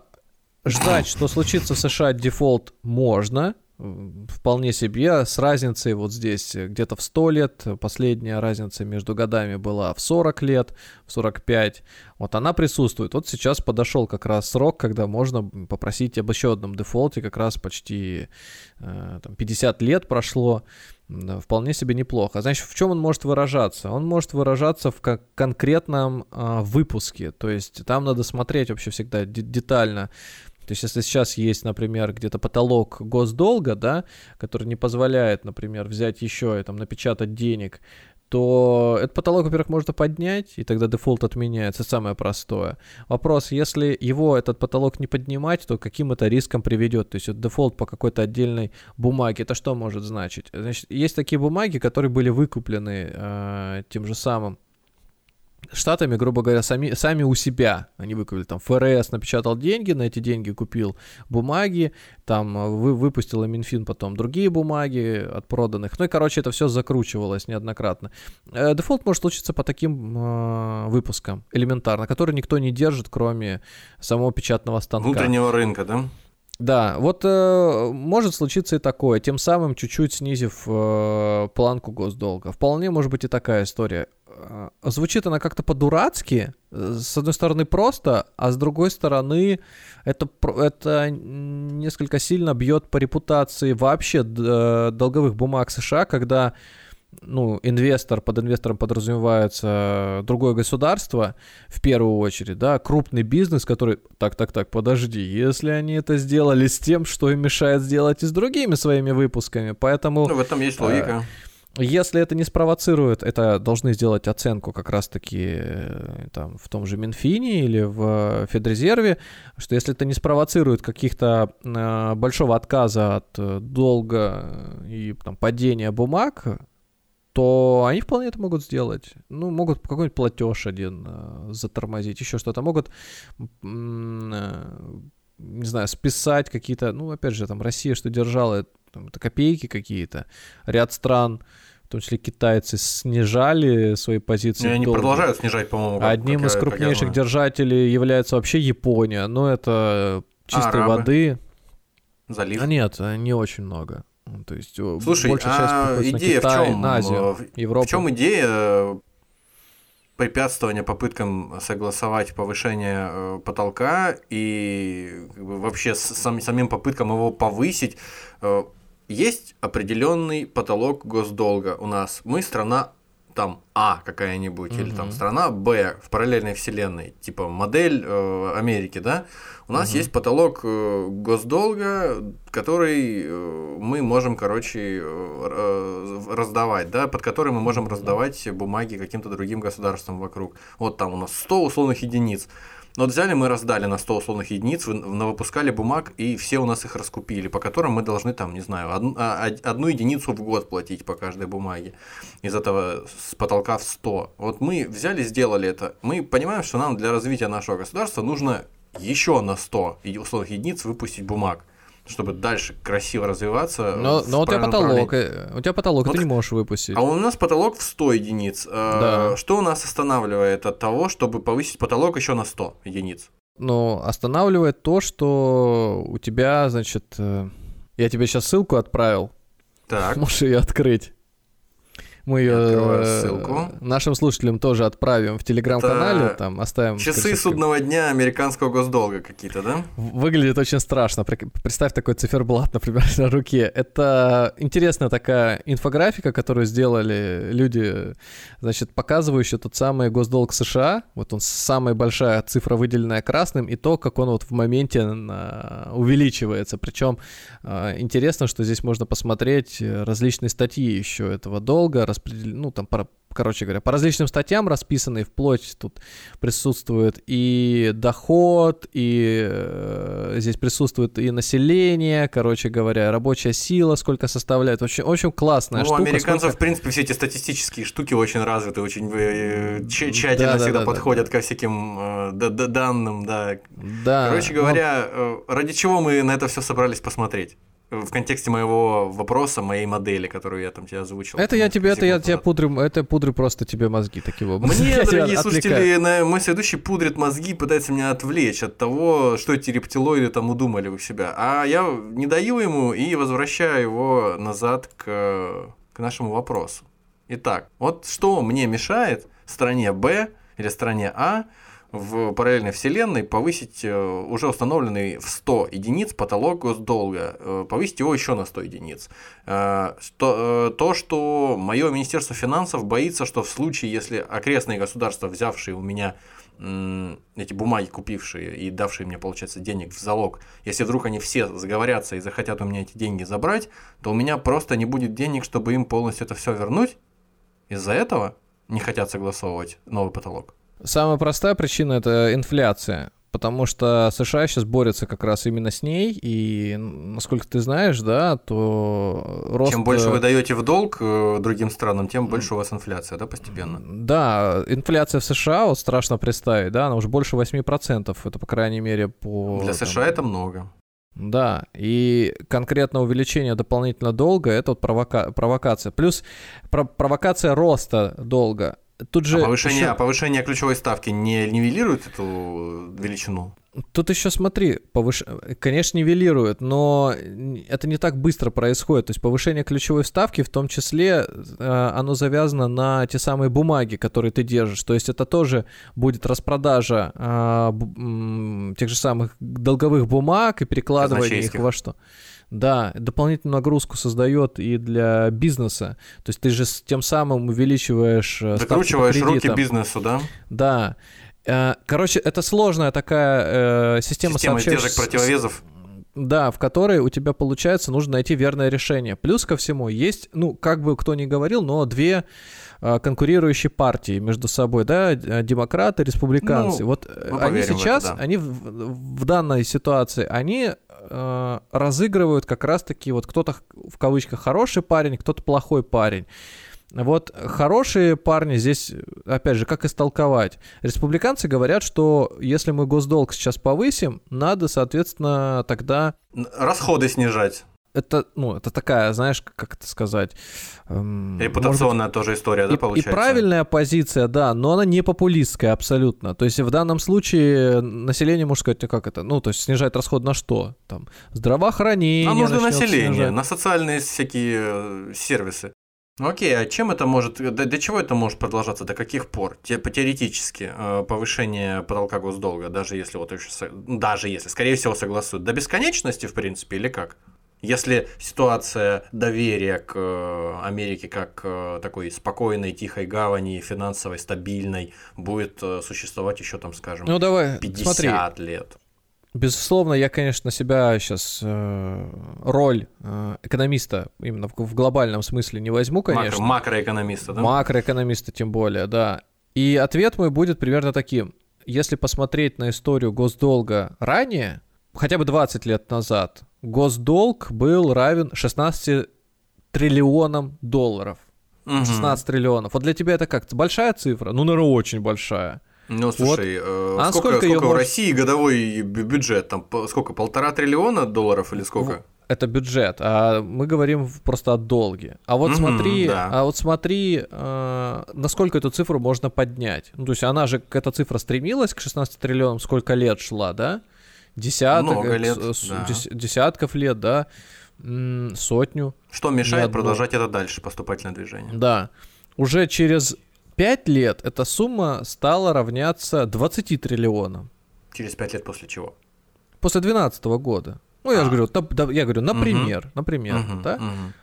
ждать, что случится в США дефолт, можно, вполне себе с разницей вот здесь где-то в 100 лет, последняя разница между годами была в 40 лет, в 45, вот она присутствует. Вот сейчас подошел как раз срок, когда можно попросить об еще одном дефолте, как раз почти э, там, 50 лет прошло, вполне себе неплохо. Значит, в чем он может выражаться? Он может выражаться в конкретном э, выпуске, то есть там надо смотреть вообще всегда детально то есть, если сейчас есть, например, где-то потолок госдолга, да, который не позволяет, например, взять еще и там напечатать денег, то этот потолок, во-первых, можно поднять, и тогда дефолт отменяется, самое простое. Вопрос, если его, этот потолок, не поднимать, то каким это риском приведет? То есть вот дефолт по какой-то отдельной бумаге, это что может значить? Значит, есть такие бумаги, которые были выкуплены э, тем же самым Штатами, грубо говоря, сами, сами у себя. Они выкупили там ФРС, напечатал деньги, на эти деньги купил бумаги, там э, вы, выпустил Минфин потом другие бумаги от проданных. Ну и, короче, это все закручивалось неоднократно. Э, дефолт может случиться по таким э, выпускам, элементарно, которые никто не держит, кроме самого печатного станка. Внутреннего рынка, да? Да, вот э, может случиться и такое, тем самым чуть-чуть снизив э, планку госдолга. Вполне может быть и такая история. Э, звучит она как-то по-дурацки, с одной стороны просто, а с другой стороны это, это несколько сильно бьет по репутации вообще э, долговых бумаг США, когда ну, инвестор, под инвестором подразумевается другое государство, в первую очередь, да, крупный бизнес, который, так, так, так, подожди, если они это сделали с тем, что им мешает сделать и с другими своими выпусками, поэтому... Ну, в этом есть логика. Если это не спровоцирует, это должны сделать оценку как раз-таки э, там, в том же Минфине или в Федрезерве, что если это не спровоцирует каких-то э, большого отказа от э, долга и там, падения бумаг, то они вполне это могут сделать. Ну, могут какой-нибудь платеж один э, затормозить, еще что-то. Могут, э, не знаю, списать какие-то, ну, опять же, там Россия, что держала, там, это копейки какие-то. Ряд стран, в том числе китайцы, снижали свои позиции. И они долго. продолжают снижать, по-моему. Одним из крупнейших держателей является вообще Япония. Но это чистой а воды. Залив? А нет, не очень много. Ну, то есть Слушай, большая а часть идея Китай, в чем? На Азию, Европу. В чем идея э, препятствования попыткам согласовать повышение э, потолка и как бы, вообще сам, самим попыткам его повысить? Э, есть определенный потолок госдолга у нас. Мы страна там А какая-нибудь, угу. или там страна Б в параллельной вселенной, типа модель э, Америки, да, у нас угу. есть потолок э, госдолга, который э, мы можем, короче, э, раздавать, да, под который мы можем раздавать бумаги каким-то другим государствам вокруг. Вот там у нас 100 условных единиц. Но вот взяли мы раздали на 100 условных единиц, выпускали бумаг, и все у нас их раскупили, по которым мы должны там, не знаю, одну, а, одну единицу в год платить по каждой бумаге. Из этого с потолка в 100. Вот мы взяли, сделали это. Мы понимаем, что нам для развития нашего государства нужно еще на 100 условных единиц выпустить бумаг чтобы дальше красиво развиваться. Но, но у тебя потолок, э, у тебя потолок, вот, ты не можешь выпустить. А у нас потолок в 100 единиц. А, да. Что у нас останавливает от того, чтобы повысить потолок еще на 100 единиц? Ну, останавливает то, что у тебя, значит, э, я тебе сейчас ссылку отправил. Так. Можешь ее открыть. Мы ее э, ссылку. нашим слушателям тоже отправим в телеграм-канале, там оставим. Часы судного дня американского госдолга какие-то, да? Выглядит очень страшно. Представь такой циферблат, например, на руке. Это интересная такая инфографика, которую сделали люди, значит, показывающая тот самый госдолг США. Вот он самая большая цифра, выделенная красным, и то, как он вот в моменте увеличивается. Причем э, интересно, что здесь можно посмотреть различные статьи еще этого долга, распределены, ну, там, по, короче говоря, по различным статьям расписанные, вплоть тут присутствует и доход, и э, здесь присутствует и население, короче говоря, рабочая сила, сколько составляет. Очень, очень классная ну, штука. У американцев, сколько... в принципе, все эти статистические штуки очень развиты, очень э, тщательно да, всегда да, подходят да, ко всяким э, данным, да. да. Короче говоря, но... э, ради чего мы на это все собрались посмотреть? В контексте моего вопроса, моей модели, которую я там тебе озвучил. Это я тебе, это я тебе пудрю, это пудрю просто тебе мозги таким образом. Мне, дорогие слушатели, на- мой следующий пудрит мозги, пытается меня отвлечь от того, что эти рептилоиды там удумали у себя. А я не даю ему и возвращаю его назад к, к нашему вопросу. Итак, вот что мне мешает стране Б или стране А в параллельной вселенной повысить э, уже установленный в 100 единиц потолок госдолга, э, повысить его еще на 100 единиц. Э, то, что мое Министерство финансов боится, что в случае, если окрестные государства, взявшие у меня эти бумаги, купившие и давшие мне, получается, денег в залог, если вдруг они все заговорятся и захотят у меня эти деньги забрать, то у меня просто не будет денег, чтобы им полностью это все вернуть. Из-за этого не хотят согласовывать новый потолок. Самая простая причина это инфляция. Потому что США сейчас борются как раз именно с ней, и насколько ты знаешь, да, то рост... Чем больше э, вы даете в долг э, другим странам, тем больше у вас инфляция, да, постепенно? Да, инфляция в США, вот страшно представить, да, она уже больше 8%, это, по крайней мере, по... Для там, США это много. Да, и конкретно увеличение дополнительно долга это вот провока- провокация. Плюс про- провокация роста долга. Тут же А повышение, ещё- а повышение ключевой ставки не нивелирует эту величину? Тут еще смотри, повыш... конечно, нивелирует, но это не так быстро происходит. То есть повышение ключевой ставки, в том числе, э, оно завязано на те самые бумаги, которые ты держишь. То есть это тоже будет распродажа а, бу- м, тех же самых долговых бумаг и перекладывание их во что. Да, дополнительную нагрузку создает и для бизнеса. То есть ты же тем самым увеличиваешь э, Закручиваешь руки кредитам. бизнесу, да? Да. Э, Короче, это сложная такая э, система, Система сообщающих- издержек противовесов. Да, в которой у тебя получается нужно найти верное решение. Плюс ко всему есть, ну, как бы кто ни говорил, но две э, конкурирующие партии между собой, да, э, демократы, республиканцы. Ну, вот э, они сейчас, это, да. они в, в данной ситуации, они э, разыгрывают как раз-таки вот кто-то в кавычках хороший парень, кто-то плохой парень. Вот хорошие парни здесь, опять же, как истолковать? Республиканцы говорят, что если мы госдолг сейчас повысим, надо, соответственно, тогда Расходы снижать. Это, ну, это такая, знаешь, как- это сказать? эм, может быть, Репутационная тоже история, да, и, и получается? правильная позиция, да, но она не популистская абсолютно. То есть в данном случае население может сказать, ну как это, ну то есть снижать расход на что? Там здравоохранение. А нужно население, снижать. на социальные всякие э, сервисы. Ну окей, а чем это может, до, до чего это может продолжаться, до каких пор? Те, по- теоретически э, повышение потолка госдолга, даже если вот еще, даже если, скорее всего, согласуют, до бесконечности, в принципе, или как? Если ситуация доверия к э, Америке как э, такой спокойной, тихой гавани, финансовой, стабильной, будет э, существовать еще там, скажем, Ну давай, 50 смотри, лет. безусловно, я, конечно, на себя сейчас роль э, экономиста именно в, в глобальном смысле не возьму, Макро- конечно. макроэкономиста, да? Макроэкономиста тем более, да. И ответ мой будет примерно таким. Если посмотреть на историю госдолга ранее, хотя бы 20 лет назад, госдолг был равен 16 триллионам долларов. Мгм. 16 триллионов. Вот для тебя это как? Большая цифра? Ну, наверное, очень большая. Ну, слушай, э, А сколько, сколько сколько в может- России годовой бю- бюджет? Там сколько, полтора триллиона долларов или сколько? Это бюджет, а мы говорим просто о долге. А вот Мгм, смотри, да. а вот смотри, э, насколько эту цифру можно поднять. Ну, то есть она же, эта цифра стремилась к 16 триллионам, сколько лет шла, да? Десяток, э, лет, с- да. дес- десятков лет, да? Сотню, Что мешает продолжать это дальше, поступательное движение? да. Уже через 5 лет эта сумма стала равняться 20 триллионам. Через пять лет после чего? После 2012 года. Ну, я А. же говорю, нап- да, я говорю, например, например, Мгм, да? мгм.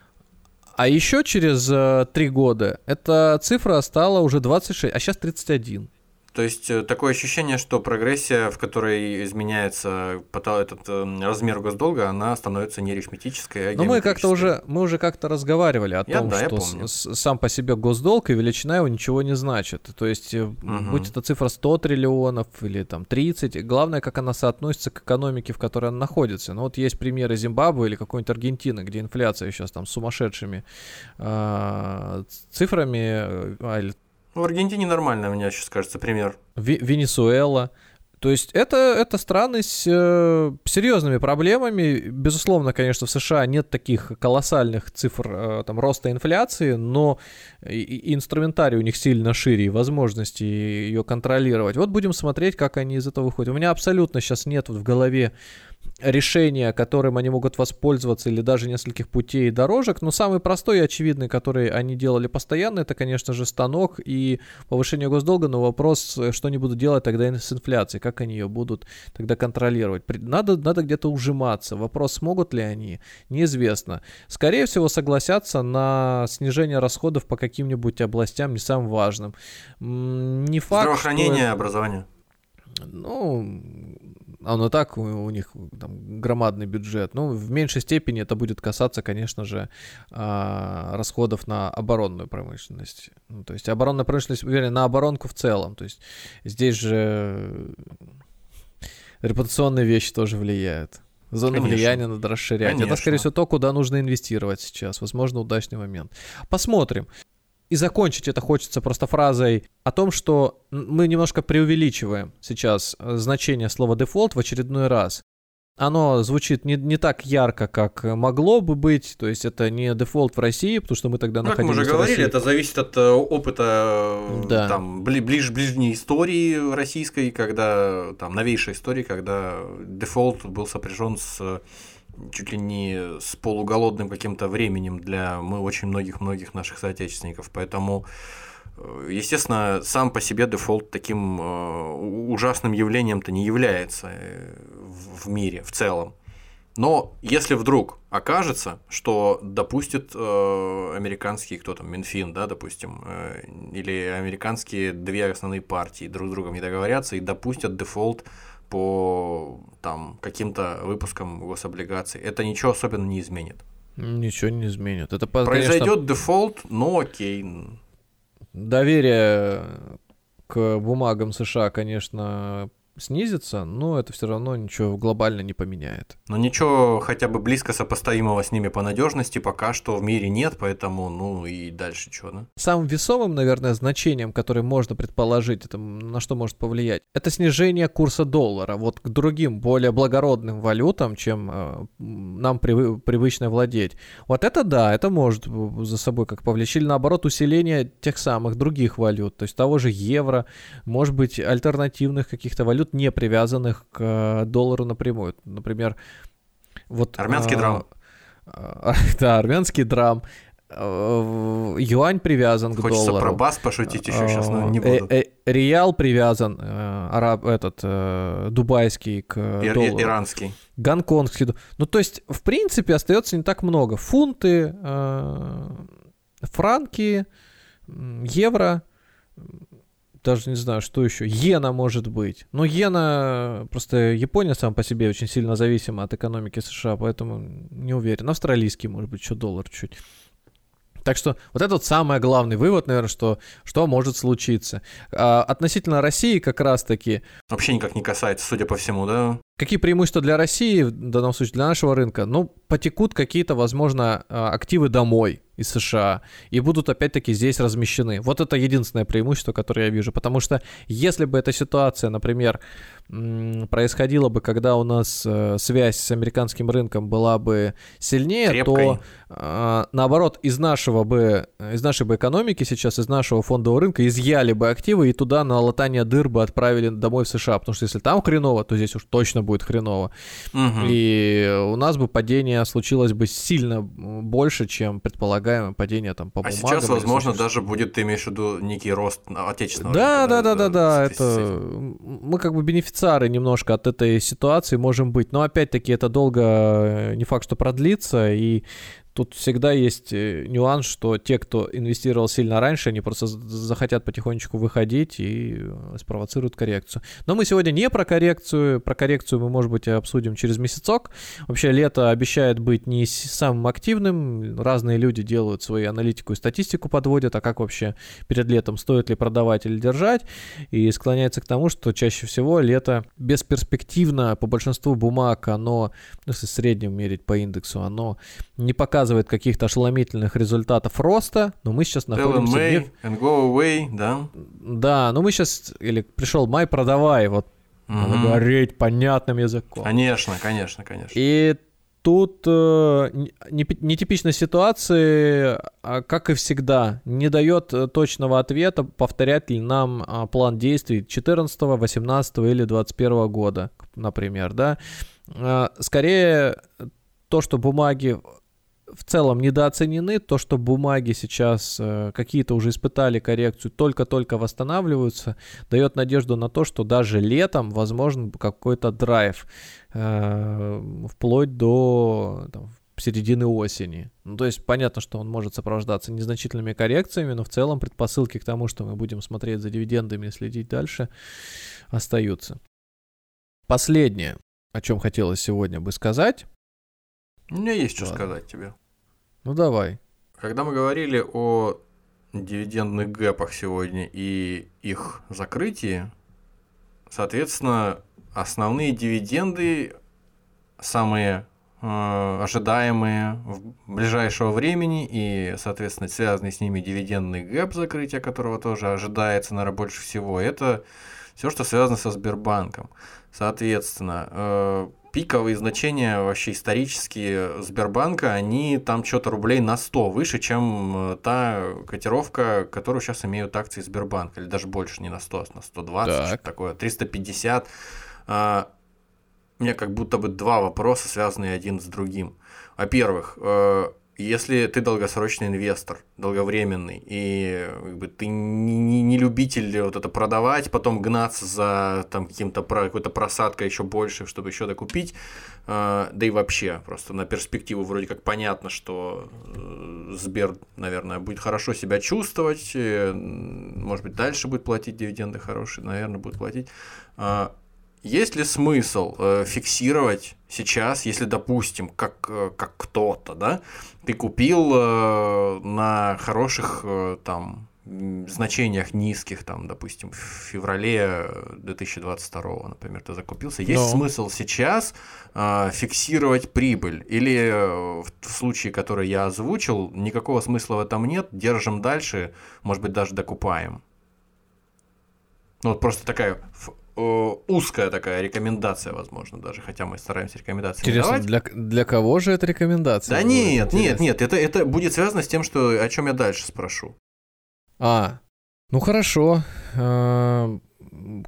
А еще через э, три года эта цифра стала уже 26, а сейчас 31. То есть э, такое ощущение, что прогрессия, в которой изменяется этот э, размер госдолга, она становится не арифметической, а Но мы как-то уже, мы уже как-то разговаривали о Я- том, да, что с- сам по себе госдолг и величина его ничего не значит. То есть, Мгм. будь это цифра 100 триллионов или там 30, главное, как она соотносится к экономике, в которой она находится. Ну вот есть примеры Зимбабве или какой-нибудь Аргентины, где инфляция сейчас там с сумасшедшими а, цифрами, э, а, или В Аргентине нормально, мне сейчас кажется, пример. Ви- Венесуэла. То есть это, это страны с э, серьезными проблемами. Безусловно, конечно, в США нет таких колоссальных цифр э, там, роста инфляции, но и, и инструментарий у них сильно шире, и возможности ее контролировать. Вот будем смотреть, как они из этого выходят. У меня абсолютно сейчас нет вот в голове решения, которым они могут воспользоваться, или даже нескольких путей и дорожек. Но самый простой и очевидный, который они делали постоянно, это, конечно же, станок и повышение госдолга. Но вопрос, что они будут делать тогда с инфляцией, как они ее будут тогда контролировать. Надо, надо где-то ужиматься. Вопрос, смогут ли они, неизвестно. Скорее всего, согласятся на снижение расходов по каким-нибудь областям, не самым важным. Не факт, Здравоохранение, что... образование. Ну, оно так, у, у них там громадный бюджет. Ну, в меньшей степени это будет касаться, конечно же, а, расходов на оборонную промышленность. Ну, то есть оборонная промышленность, вернее, на оборонку в целом. То есть здесь же репутационные вещи тоже влияют. Зоны Конечно. влияния надо расширять. Конечно. Это, скорее всего, то, куда нужно инвестировать сейчас. Возможно, удачный момент. Посмотрим. И закончить это хочется просто фразой о том, что мы немножко преувеличиваем сейчас э, значение слова дефолт в очередной раз. Оно звучит не, не так ярко, как могло бы быть, то есть это не дефолт в России, потому что мы тогда ну, находились Как мы уже говорили, это зависит от э, опыта э, да. там, ближ, ближней истории российской, когда, там, новейшей истории, когда дефолт был сопряжен с чуть ли не с полуголодным каким-то временем для мы очень многих-многих наших соотечественников. Поэтому, э, естественно, сам по себе дефолт таким э, ужасным явлением-то не является э, в мире в целом. Но если вдруг окажется, что допустит э, американский, кто там, Минфин, да, допустим, э, или американские две основные партии друг с другом не договорятся и допустят дефолт по там каким-то выпускам гособлигаций, это ничего особенно не изменит. Ничего не изменит. Это произойдет конечно... дефолт, но окей. Доверие к бумагам США, конечно, снизится, но это все равно ничего глобально не поменяет. Но ничего хотя бы близко сопоставимого с ними по надежности пока что в мире нет, поэтому ну и дальше что, да? Самым весомым, наверное, значением, которое можно предположить, это на что может повлиять, это снижение курса доллара. Вот к другим, более благородным валютам, чем э, нам прив... привычно владеть. Вот это да, это может за собой как повлечь. Или наоборот, усиление тех самых других валют, то есть того же евро, может быть, альтернативных каких-то валют, валют, не привязанных к э, доллару напрямую. Например, вот... Армянский а, драм. А, да, армянский драм. А, юань привязан Хочется к доллару. Хочется про бас пошутить еще сейчас, но не буду. Э, э, реал привязан, араб, этот, дубайский к Ир- доллару. Иранский. Гонконгский. Ну, то есть, в принципе, остается не так много. Фунты, франки, евро, даже не знаю, что еще. Иена может быть. Но иена, просто Япония сам по себе очень сильно зависима от экономики США, поэтому не уверен. Австралийский, может быть, еще доллар чуть. Так что вот это вот самый главный вывод, наверное, что, что может случиться. А, относительно России как раз-таки... Вообще никак не касается, судя по всему, да? Какие преимущества для России, в данном случае для нашего рынка? Ну, потекут какие-то, возможно, а, активы домой из США и будут опять-таки здесь размещены. Вот это единственное преимущество, которое я вижу. Потому что если бы эта ситуация, например, происходила бы, когда у нас э, связь с американским рынком была бы сильнее, Крепкой. то э, наоборот из нашего бы из нашей бы экономики сейчас из нашего фондового рынка изъяли бы активы и туда на латание дыр бы отправили домой в США, потому что если там хреново, то здесь уж точно будет хреново. Угу. И у нас бы падение случилось бы сильно больше, чем предполагаемое падение там по а бумагам. А сейчас, возможно, даже будет, ты имеешь в виду некий рост отечественного да. Да, да, да, да, да, это мы как бы бенефициары немножко от этой ситуации можем быть. Но опять-таки это долго э, не факт, что продлится, и Тут всегда есть э, нюанс, что те, кто инвестировал сильно раньше, они просто захотят потихонечку выходить и э, спровоцируют коррекцию. Но мы сегодня не про коррекцию. Про коррекцию мы, может быть, обсудим через месяцок. Вообще, лето обещает быть не самым активным. Разные люди делают свою аналитику и статистику подводят, а как вообще перед летом стоит ли продавать или держать. И склоняется к тому, что чаще всего лето бесперспективно по большинству бумаг, оно, ну, если в среднем мерить по индексу, оно не показывает показывает каких-то ошеломительных результатов роста, но мы сейчас находимся... May and go away, да? Да, но мы сейчас, или пришел май, продавай, вот Надо говорить понятным языком. Конечно, конечно, конечно. И тут э, нетипичной ситуации, а, как и всегда, не дает э, точного ответа, повторять ли нам а, план действий 14, 18 или 21 года, например, да. А, скорее, то, что бумаги в целом недооценены. То, что бумаги сейчас э, какие-то уже испытали коррекцию, только-только восстанавливаются, дает надежду на то, что даже летом возможен какой-то драйв э, вплоть до там, середины осени. Ну, то есть понятно, что он может сопровождаться незначительными коррекциями, но в целом предпосылки к тому, что мы будем смотреть за дивидендами и следить дальше, остаются. Последнее, о чем хотелось сегодня бы сказать. У меня есть что сказать тебе. Ну давай. Когда мы говорили о дивидендных гэпах сегодня и их закрытии, соответственно, основные дивиденды, самые э, ожидаемые в ближайшего времени и, соответственно, связанный с ними дивидендный гэп, закрытия которого тоже ожидается, наверное, больше всего, это все, что связано со Сбербанком. Соответственно, э, пиковые значения вообще исторические Сбербанка, они там что-то рублей на 100 выше, чем э, та котировка, которую сейчас имеют акции Сбербанка, или даже больше, не на 100, а на 120, что-то такое, 350. А, у меня как будто бы два вопроса, связанные один с другим. Во-первых, э, если ты долгосрочный инвестор, долговременный, и как бы, ты не, не, не любитель вот это продавать, потом гнаться за там, каким-то про, какой-то просадкой еще больше, чтобы еще докупить, э, да и вообще, просто на перспективу вроде как понятно, что э, Сбер, наверное, будет хорошо себя чувствовать, э, может быть, дальше будет платить дивиденды хорошие, наверное, будет платить. Э, есть ли смысл э, фиксировать сейчас, если, допустим, как, э, как кто-то, да, ты купил э, на хороших э, там значениях низких, там, допустим, в феврале 2022, например, ты закупился, есть Но. смысл сейчас э, фиксировать прибыль? Или э, в, в случае, который я озвучил, никакого смысла в этом нет, держим дальше, может быть, даже докупаем? Ну, вот просто такая узкая такая рекомендация, возможно, даже, хотя мы стараемся рекомендации Интересно, для, для кого же эта рекомендация? Да нет, нет, нет, это, это будет связано с тем, что, о чем я дальше спрошу. А, ну хорошо.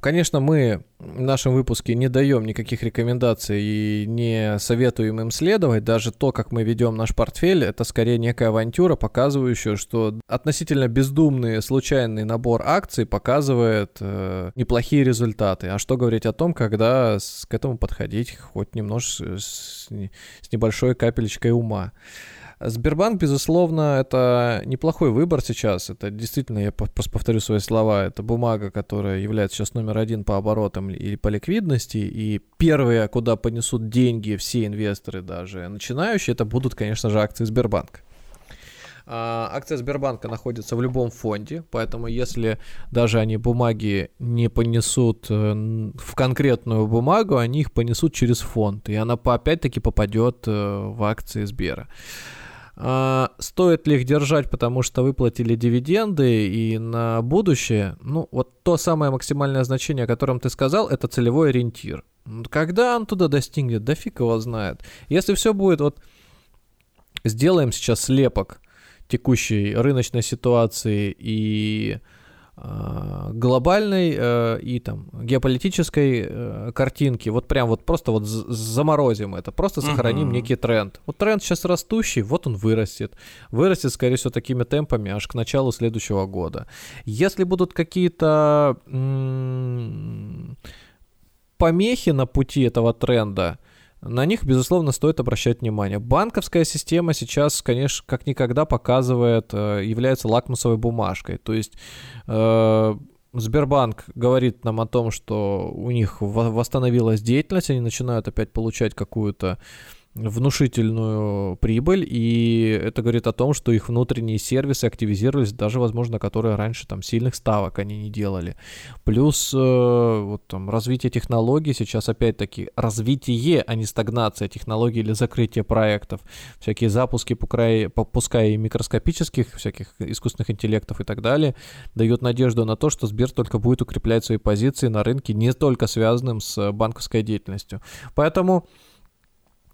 Конечно, мы в нашем выпуске не даем никаких рекомендаций и не советуем им следовать. Даже то, как мы ведем наш портфель, это скорее некая авантюра, показывающая, что относительно бездумный случайный набор акций показывает э, неплохие результаты. А что говорить о том, когда с, к этому подходить хоть немножко с, с небольшой капелечкой ума. Сбербанк, безусловно, это неплохой выбор сейчас. Это действительно, я просто повторю свои слова, это бумага, которая является сейчас номер один по оборотам или по ликвидности. И первые, куда понесут деньги все инвесторы, даже начинающие, это будут, конечно же, акции Сбербанка. А, акция Сбербанка находится в любом фонде, поэтому если даже они бумаги не понесут э, в конкретную бумагу, они их понесут через фонд, и она опять-таки попадет э, в акции Сбера. А, стоит ли их держать, потому что выплатили дивиденды и на будущее? Ну, вот то самое максимальное значение, о котором ты сказал, это целевой ориентир. Когда он туда достигнет, да фиг его знает. Если все будет вот... Сделаем сейчас слепок текущей рыночной ситуации и глобальной э, и там геополитической э, картинки, вот прям вот просто вот заморозим это, просто сохраним uh-huh. некий тренд. Вот тренд сейчас растущий, вот он вырастет. Вырастет, скорее всего, такими темпами аж к началу следующего года. Если будут какие-то м- помехи на пути этого тренда, на них, безусловно, стоит обращать внимание. Банковская система сейчас, конечно, как никогда показывает, э, является лакмусовой бумажкой. То есть э, Сбербанк говорит нам о том, что у них восстановилась деятельность, они начинают опять получать какую-то внушительную прибыль, и это говорит о том, что их внутренние сервисы активизировались, даже, возможно, которые раньше там сильных ставок они не делали. Плюс э, вот там развитие технологий, сейчас опять-таки развитие, а не стагнация технологий или закрытие проектов, всякие запуски, пускай, пускай и микроскопических, всяких искусственных интеллектов и так далее, дают надежду на то, что Сбер только будет укреплять свои позиции на рынке, не только связанным с банковской деятельностью. Поэтому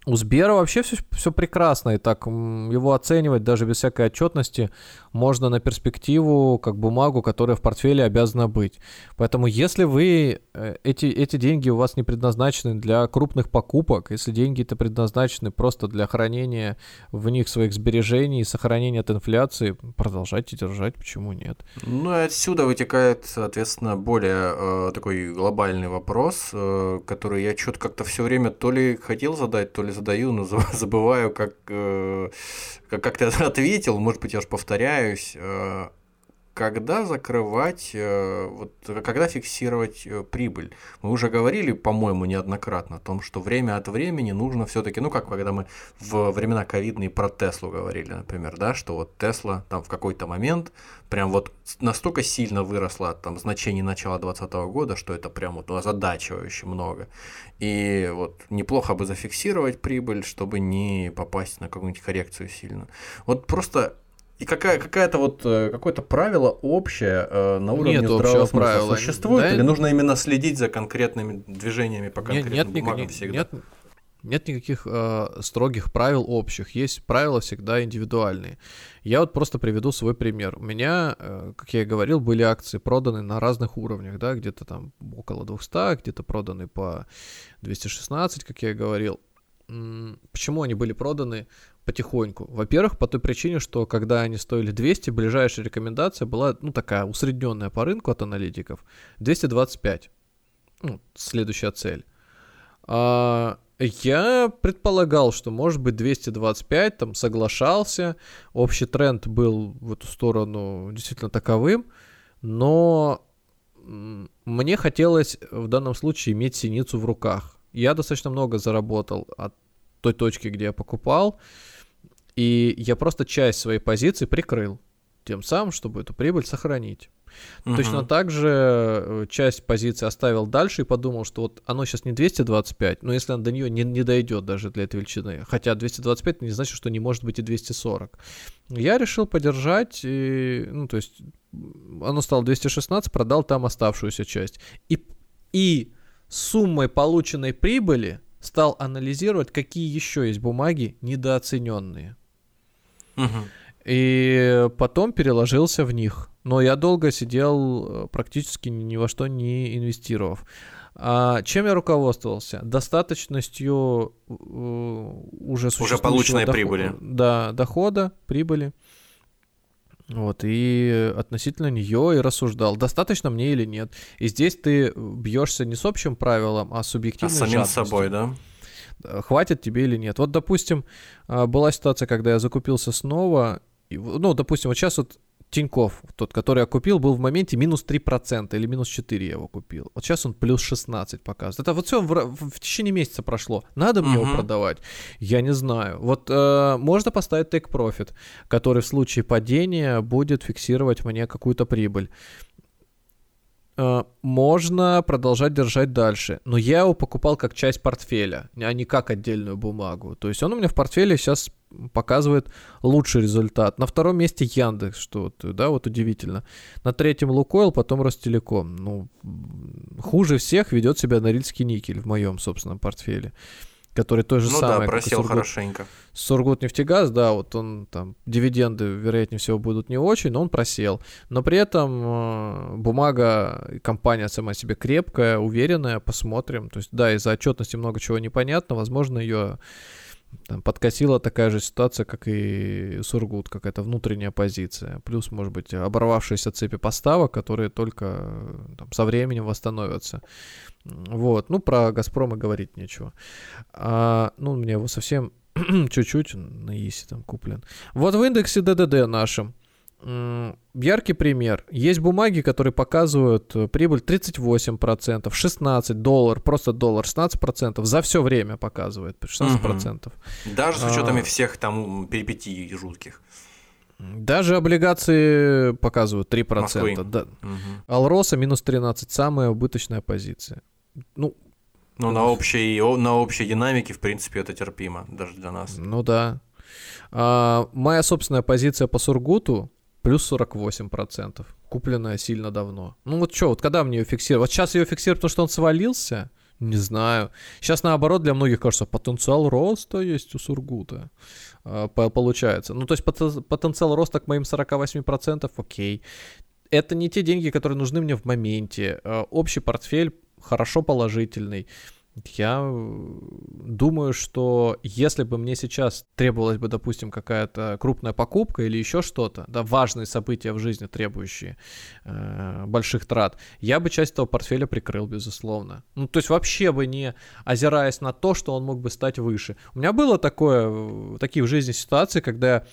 у Сбера вообще все, все прекрасно, и так его оценивать даже без всякой отчетности можно на перспективу как бумагу, которая в портфеле обязана быть. Поэтому если вы, э, эти, эти деньги у вас не предназначены для крупных покупок, если деньги это предназначены просто для хранения в них своих сбережений и сохранения от инфляции, продолжайте держать, почему нет? Ну и отсюда вытекает, соответственно, более э, такой глобальный вопрос, э, который я что-то как-то все время то ли хотел задать, то ли задаю, но забываю, как, э, как, как ты ответил, может быть, я уж повторяюсь. Когда закрывать, э, вот, когда фиксировать э, прибыль. Мы уже говорили, по-моему, неоднократно о том, что время от времени нужно все-таки, ну как когда мы в времена ковидные про Теслу говорили, например, да, что вот Тесла там в какой-то момент прям вот настолько сильно выросла там значений начала 2020 года, что это прям вот озадачивающе много. И вот неплохо бы зафиксировать прибыль, чтобы не попасть на какую-нибудь коррекцию сильно. Вот просто и какая, какая-то вот, э, какое-то правило общее э, на уровне нет здравого смысла правила. существует? Да, или нужно именно следить за конкретными движениями по конкретным нет, нет, бумагам нет, всегда? Нет, нет никаких э, строгих правил общих, есть правила всегда индивидуальные. Я вот просто приведу свой пример. У меня, э, как я и говорил, были акции проданы на разных уровнях, да, где-то там около 200, где-то проданы по 216, как я и говорил. Почему они были проданы потихоньку? Во-первых, по той причине, что когда они стоили 200, ближайшая рекомендация была, ну, такая усредненная по рынку от аналитиков, 225. Ну, следующая цель. А, я предполагал, что может быть 225, там соглашался, общий тренд был в эту сторону действительно таковым, но мне хотелось в данном случае иметь синицу в руках. Я достаточно много заработал от той точки, где я покупал, и я просто часть своей позиции прикрыл, тем самым, чтобы эту прибыль сохранить. Угу. Точно так же э, часть позиции оставил дальше и подумал, что вот оно сейчас не 225, но если оно до нее не, не дойдет даже для этой величины, хотя 225 не значит, что не может быть и 240. Я решил подержать, и, ну то есть оно стало 216, продал там оставшуюся часть. И, и суммой полученной прибыли стал анализировать, какие еще есть бумаги недооцененные. Угу. И потом переложился в них. Но я долго сидел, э, практически ни во что не инвестировав. А чем я руководствовался? Достаточностью э, уже Уже полученной доход... прибыли. Да, дохода, прибыли. Вот, и относительно нее и рассуждал, достаточно мне или нет. И здесь ты бьешься не с общим правилом, а с субъективной А самим жадностью. собой, да? Хватит тебе или нет. Вот, допустим, а, была ситуация, когда я закупился снова, ну, допустим, вот сейчас вот Тиньков, тот, который я купил, был в моменте минус 3% или минус 4 я его купил. Вот сейчас он плюс 16 показывает. Это вот все в, в, течение месяца прошло. Надо мне uh-huh. его продавать? Я не знаю. Вот э, можно поставить take profit, который в случае падения будет фиксировать мне какую-то прибыль. Э, можно продолжать держать дальше. Но я его покупал как часть портфеля, а не как отдельную бумагу. То есть он у меня в портфеле сейчас показывает лучший результат. На втором месте Яндекс, что да, вот удивительно. На третьем Лукойл, потом Ростелеком. Ну, хуже всех ведет себя Норильский никель в моем собственном портфеле который то же ну самое. Ну да, просел Сургут, хорошенько. Сургутнефтегаз, да, вот он там, дивиденды, вероятнее всего, будут не очень, но он просел. Но при этом э, бумага, компания сама себе крепкая, уверенная, посмотрим. То есть, да, из-за отчетности много чего непонятно, возможно, ее там, подкосила такая же ситуация, как и Сургут, какая-то внутренняя позиция. Плюс, может быть, оборвавшиеся цепи поставок, которые только там, со временем восстановятся. Вот, ну, про Газпром и говорить нечего. А, ну, меня его совсем чуть-чуть на ИСе там куплен. Вот в индексе ДДД нашем яркий пример. Есть бумаги, которые показывают э, прибыль 38%, 16 доллар, просто доллар, 16% за все время показывает, 16%. Угу. Даже с учетами а... всех там перипетий жутких. Даже облигации показывают 3%. Москвы. Да. Угу. Алроса минус 13, самая убыточная позиция. Ну, ну, на общей, на общей динамике, в принципе, это терпимо, даже для нас. Ну да. А, моя собственная позиция по Сургуту плюс 48%. Купленная сильно давно. Ну вот что, вот когда мне ее фиксировать? Вот сейчас ее фиксируют, потому что он свалился? Не знаю. Сейчас наоборот для многих кажется, потенциал роста есть у Сургута. А, получается. Ну то есть потенциал роста к моим 48% окей. Это не те деньги, которые нужны мне в моменте. А, общий портфель хорошо положительный. Я э, думаю, что если бы мне сейчас требовалась бы, допустим, какая-то крупная покупка или еще что-то, да, важные события в жизни, требующие э, больших трат, я бы часть этого портфеля прикрыл, безусловно. Ну, то есть вообще бы не озираясь на то, что он мог бы стать выше. У меня было такое, э, такие в жизни ситуации, когда я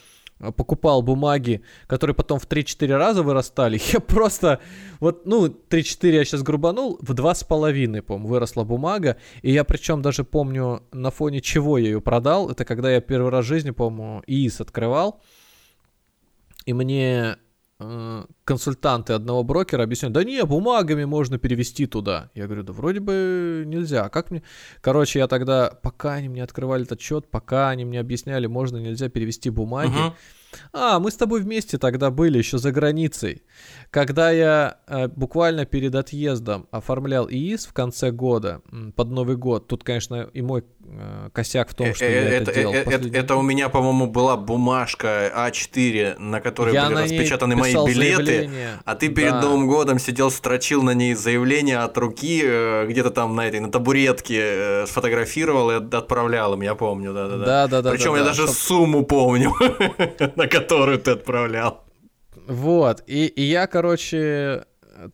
покупал бумаги, которые потом в 3-4 раза вырастали, я просто, вот, ну, 3-4 я сейчас грубанул, в 2,5, по-моему, выросла бумага, и я причем даже помню, на фоне чего я ее продал, это когда я первый раз в жизни, по-моему, ИИС открывал, и мне консультанты одного брокера объясняют, да не, бумагами можно перевести туда. Я говорю, да вроде бы нельзя. Как мне? Короче, я тогда, пока они мне открывали этот счет, пока они мне объясняли, можно, нельзя перевести бумаги, uh-huh. А, мы с тобой вместе тогда были еще за границей. Когда я э, буквально перед отъездом оформлял ИИС в конце года, под Новый год, тут, конечно, и мой э, косяк в том, что э, я это, это делал. Э, это, это у меня, по-моему, была бумажка А4, на которой я были на распечатаны мои билеты, заявление. а ты перед да. Новым годом сидел, строчил на ней заявление от руки, э, где-то там на этой, на табуретке э, сфотографировал и отправлял им, я помню, да-да-да. Да-да-да. Причем я да, даже чтоб... сумму помню. на которую ты отправлял. Вот, и, и я, короче,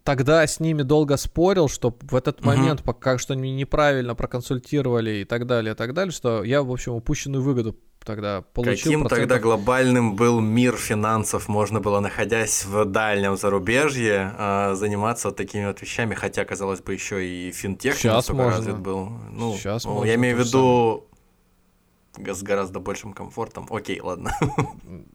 тогда с ними долго спорил, что в этот угу. момент, пока что они неправильно проконсультировали и так далее, и так далее, что я, в общем, упущенную выгоду тогда получил. Каким процентов... тогда глобальным был мир финансов? Можно было, находясь в дальнем зарубежье, а, заниматься вот такими вот вещами, хотя, казалось бы, еще и финтех Сейчас можно. развит был. Ну, Сейчас ну, можно я имею в виду с гораздо большим комфортом. Окей, ладно.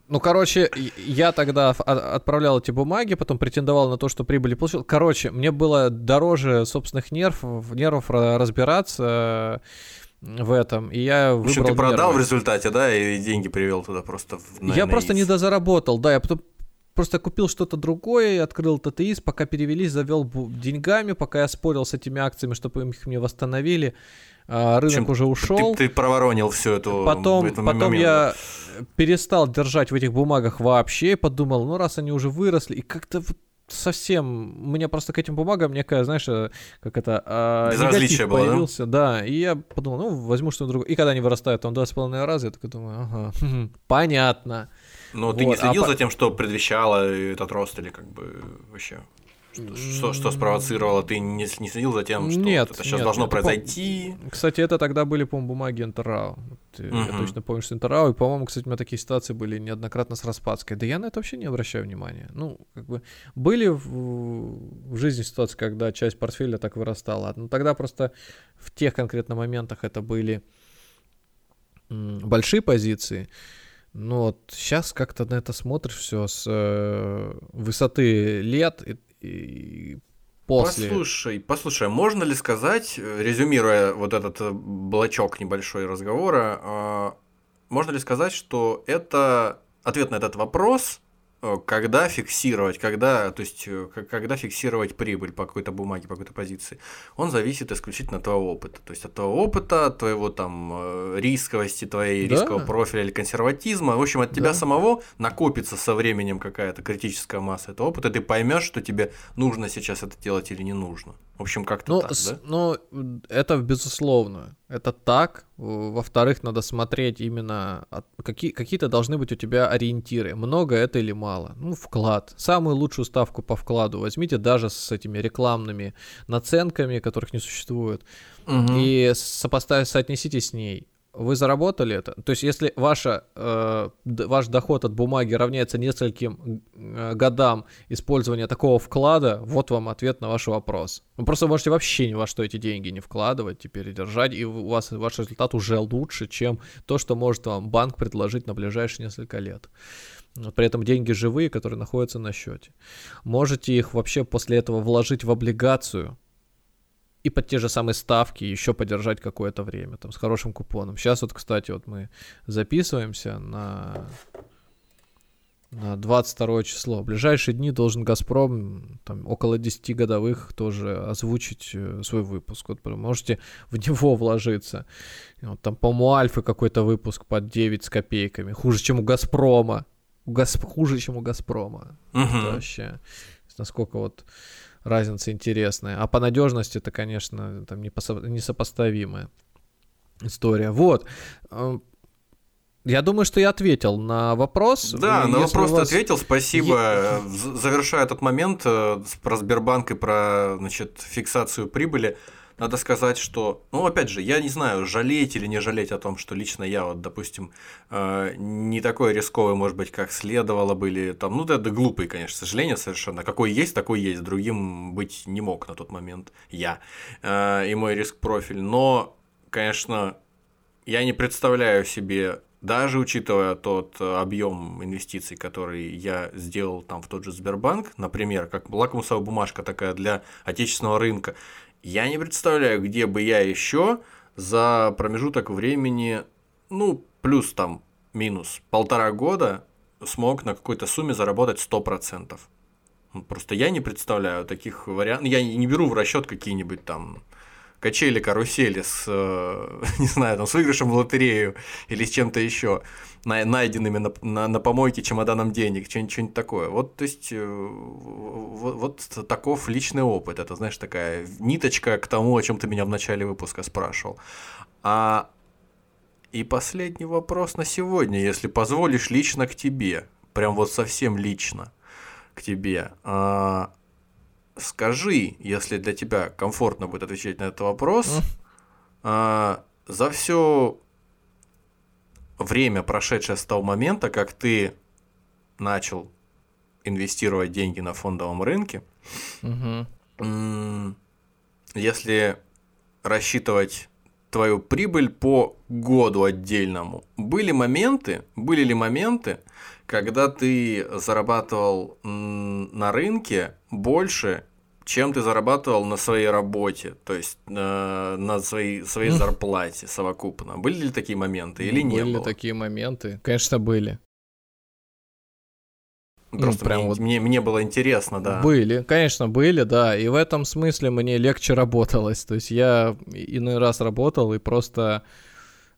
Ну, короче, я тогда отправлял эти бумаги, потом претендовал на то, что прибыли получил. Короче, мне было дороже собственных нервов, нервов разбираться э, в этом, и я выбрал Что ты продал нервы. в результате, да, и деньги привел туда просто в на, Я на просто не дозаработал, да, я потом просто купил что-то другое, открыл ТТИС, пока перевелись, завел деньгами, пока я спорил с этими акциями, чтобы их мне восстановили. А, рынок Чем уже ушел. Ты, ты проворонил всю эту Потом, потом момент. я перестал держать в этих бумагах вообще, подумал, ну раз они уже выросли, и как-то совсем, у меня просто к этим бумагам некая, знаешь, э, как это, а, Безразличие было, появился, да? да, и я подумал, ну, возьму что-то другое. И когда они вырастают, там два с половиной раза, я такой думаю, ага, понятно. Но вот. ты не следил а за тем, что предвещало этот рост или как бы вообще? Что, что, спровоцировало? Ты не, не следил за тем, что нет, это сейчас нет, должно нет, произойти? Пом... Кстати, это тогда были, по-моему, бумаги Интеррау. Вот, угу. Я точно помню, что Интеррау. И, по-моему, кстати, у меня такие ситуации были неоднократно с Распадской. Да я на это вообще не обращаю внимания. Ну, как бы, были в, в жизни ситуации, когда часть портфеля так вырастала. Но тогда просто в тех конкретно моментах это были большие позиции. Ну вот сейчас как-то на это смотришь все с э, высоты лет и, после. Послушай, послушай, а можно ли сказать, э, резюмируя вот этот э, блочок небольшой разговора, э, можно ли сказать, что это ответ на этот вопрос когда фиксировать, когда, то есть, э, когда фиксировать прибыль по какой-то бумаге, по какой-то позиции, он зависит исключительно от твоего опыта. То есть от твоего опыта, от твоего там э, рисковости, твоей да. рискового профиля или консерватизма. В общем, от тебя да. самого накопится со временем какая-то критическая масса этого опыта, и ты поймешь, что тебе нужно сейчас это делать или не нужно. В общем, как-то ну, так, да? Ну, это безусловно. Это так. Во-вторых, надо смотреть именно, какие, какие-то должны быть у тебя ориентиры. Много это или мало. Ну, вклад. Самую лучшую ставку по вкладу возьмите даже с этими рекламными наценками, которых не существует. Угу. И сопоставь, соотнесите с ней. Вы заработали это. То есть, если ваша, э, ваш доход от бумаги равняется нескольким э, годам использования такого вклада, вот вам ответ на ваш вопрос. Вы просто можете вообще ни во что эти деньги не вкладывать, теперь держать, и у вас ваш результат уже лучше, чем то, что может вам банк предложить на ближайшие несколько лет. При этом деньги живые, которые находятся на счете. Можете их вообще после этого вложить в облигацию, и под те же самые ставки еще подержать какое-то время, там, с хорошим купоном. Сейчас вот, кстати, вот мы записываемся на, на 22 число. В ближайшие дни должен «Газпром» там, около 10 годовых тоже озвучить э, свой выпуск. Вот можете в него вложиться. Вот, там, по-моему, Альфы какой-то выпуск под 9 с копейками. Хуже, чем у «Газпрома». У Газ... Хуже, чем у «Газпрома». Угу. Это вообще насколько вот разница интересная. А по надежности это, конечно, там несопоставимая история. Вот. Эм, я думаю, что я ответил на вопрос. Да, Если на вопрос вас... ты ответил, спасибо. Е... Завершая этот момент э, про Сбербанк и про значит, фиксацию прибыли. Надо сказать, что, ну, опять же, я не знаю, жалеть или не жалеть о том, что лично я, вот, допустим, э, не такой рисковый, может быть, как следовало бы, или там, ну, да, да глупый, конечно, сожаление совершенно. Какой есть, такой есть, другим быть не мог на тот момент я э, и мой риск-профиль. Но, конечно, я не представляю себе даже учитывая тот объем инвестиций, который я сделал там в тот же Сбербанк, например, как лакмусовая бумажка такая для отечественного рынка, я не представляю, где бы я еще за промежуток времени, ну, плюс там минус полтора года смог на какой-то сумме заработать 100%. Ну, просто я не представляю таких вариантов. Я не беру в расчет какие-нибудь там качели, карусели с, э, не знаю, там, с выигрышем в лотерею или с чем-то еще, найденными на, на, на помойке чемоданом денег, что-нибудь такое. Вот, то есть, э, вот, вот таков личный опыт. Это, знаешь, такая ниточка к тому, о чем ты меня в начале выпуска спрашивал. А и последний вопрос на сегодня, если позволишь, лично к тебе. Прям вот совсем лично к тебе. А, скажи, если для тебя комфортно будет отвечать на этот вопрос, а, за все время, прошедшее с того момента, как ты начал инвестировать деньги на фондовом рынке, угу. если рассчитывать твою прибыль по году отдельному, были моменты, были ли моменты, когда ты зарабатывал на рынке больше, чем ты зарабатывал на своей работе, то есть э, на своей, своей зарплате совокупно. Были ли такие моменты или были не было? Были такие моменты, конечно, были. Ну, Просто ну, прям мне, вот мне, мне было интересно, да. Были, конечно, были, да. И в этом смысле мне легче работалось. То есть я иной раз работал и просто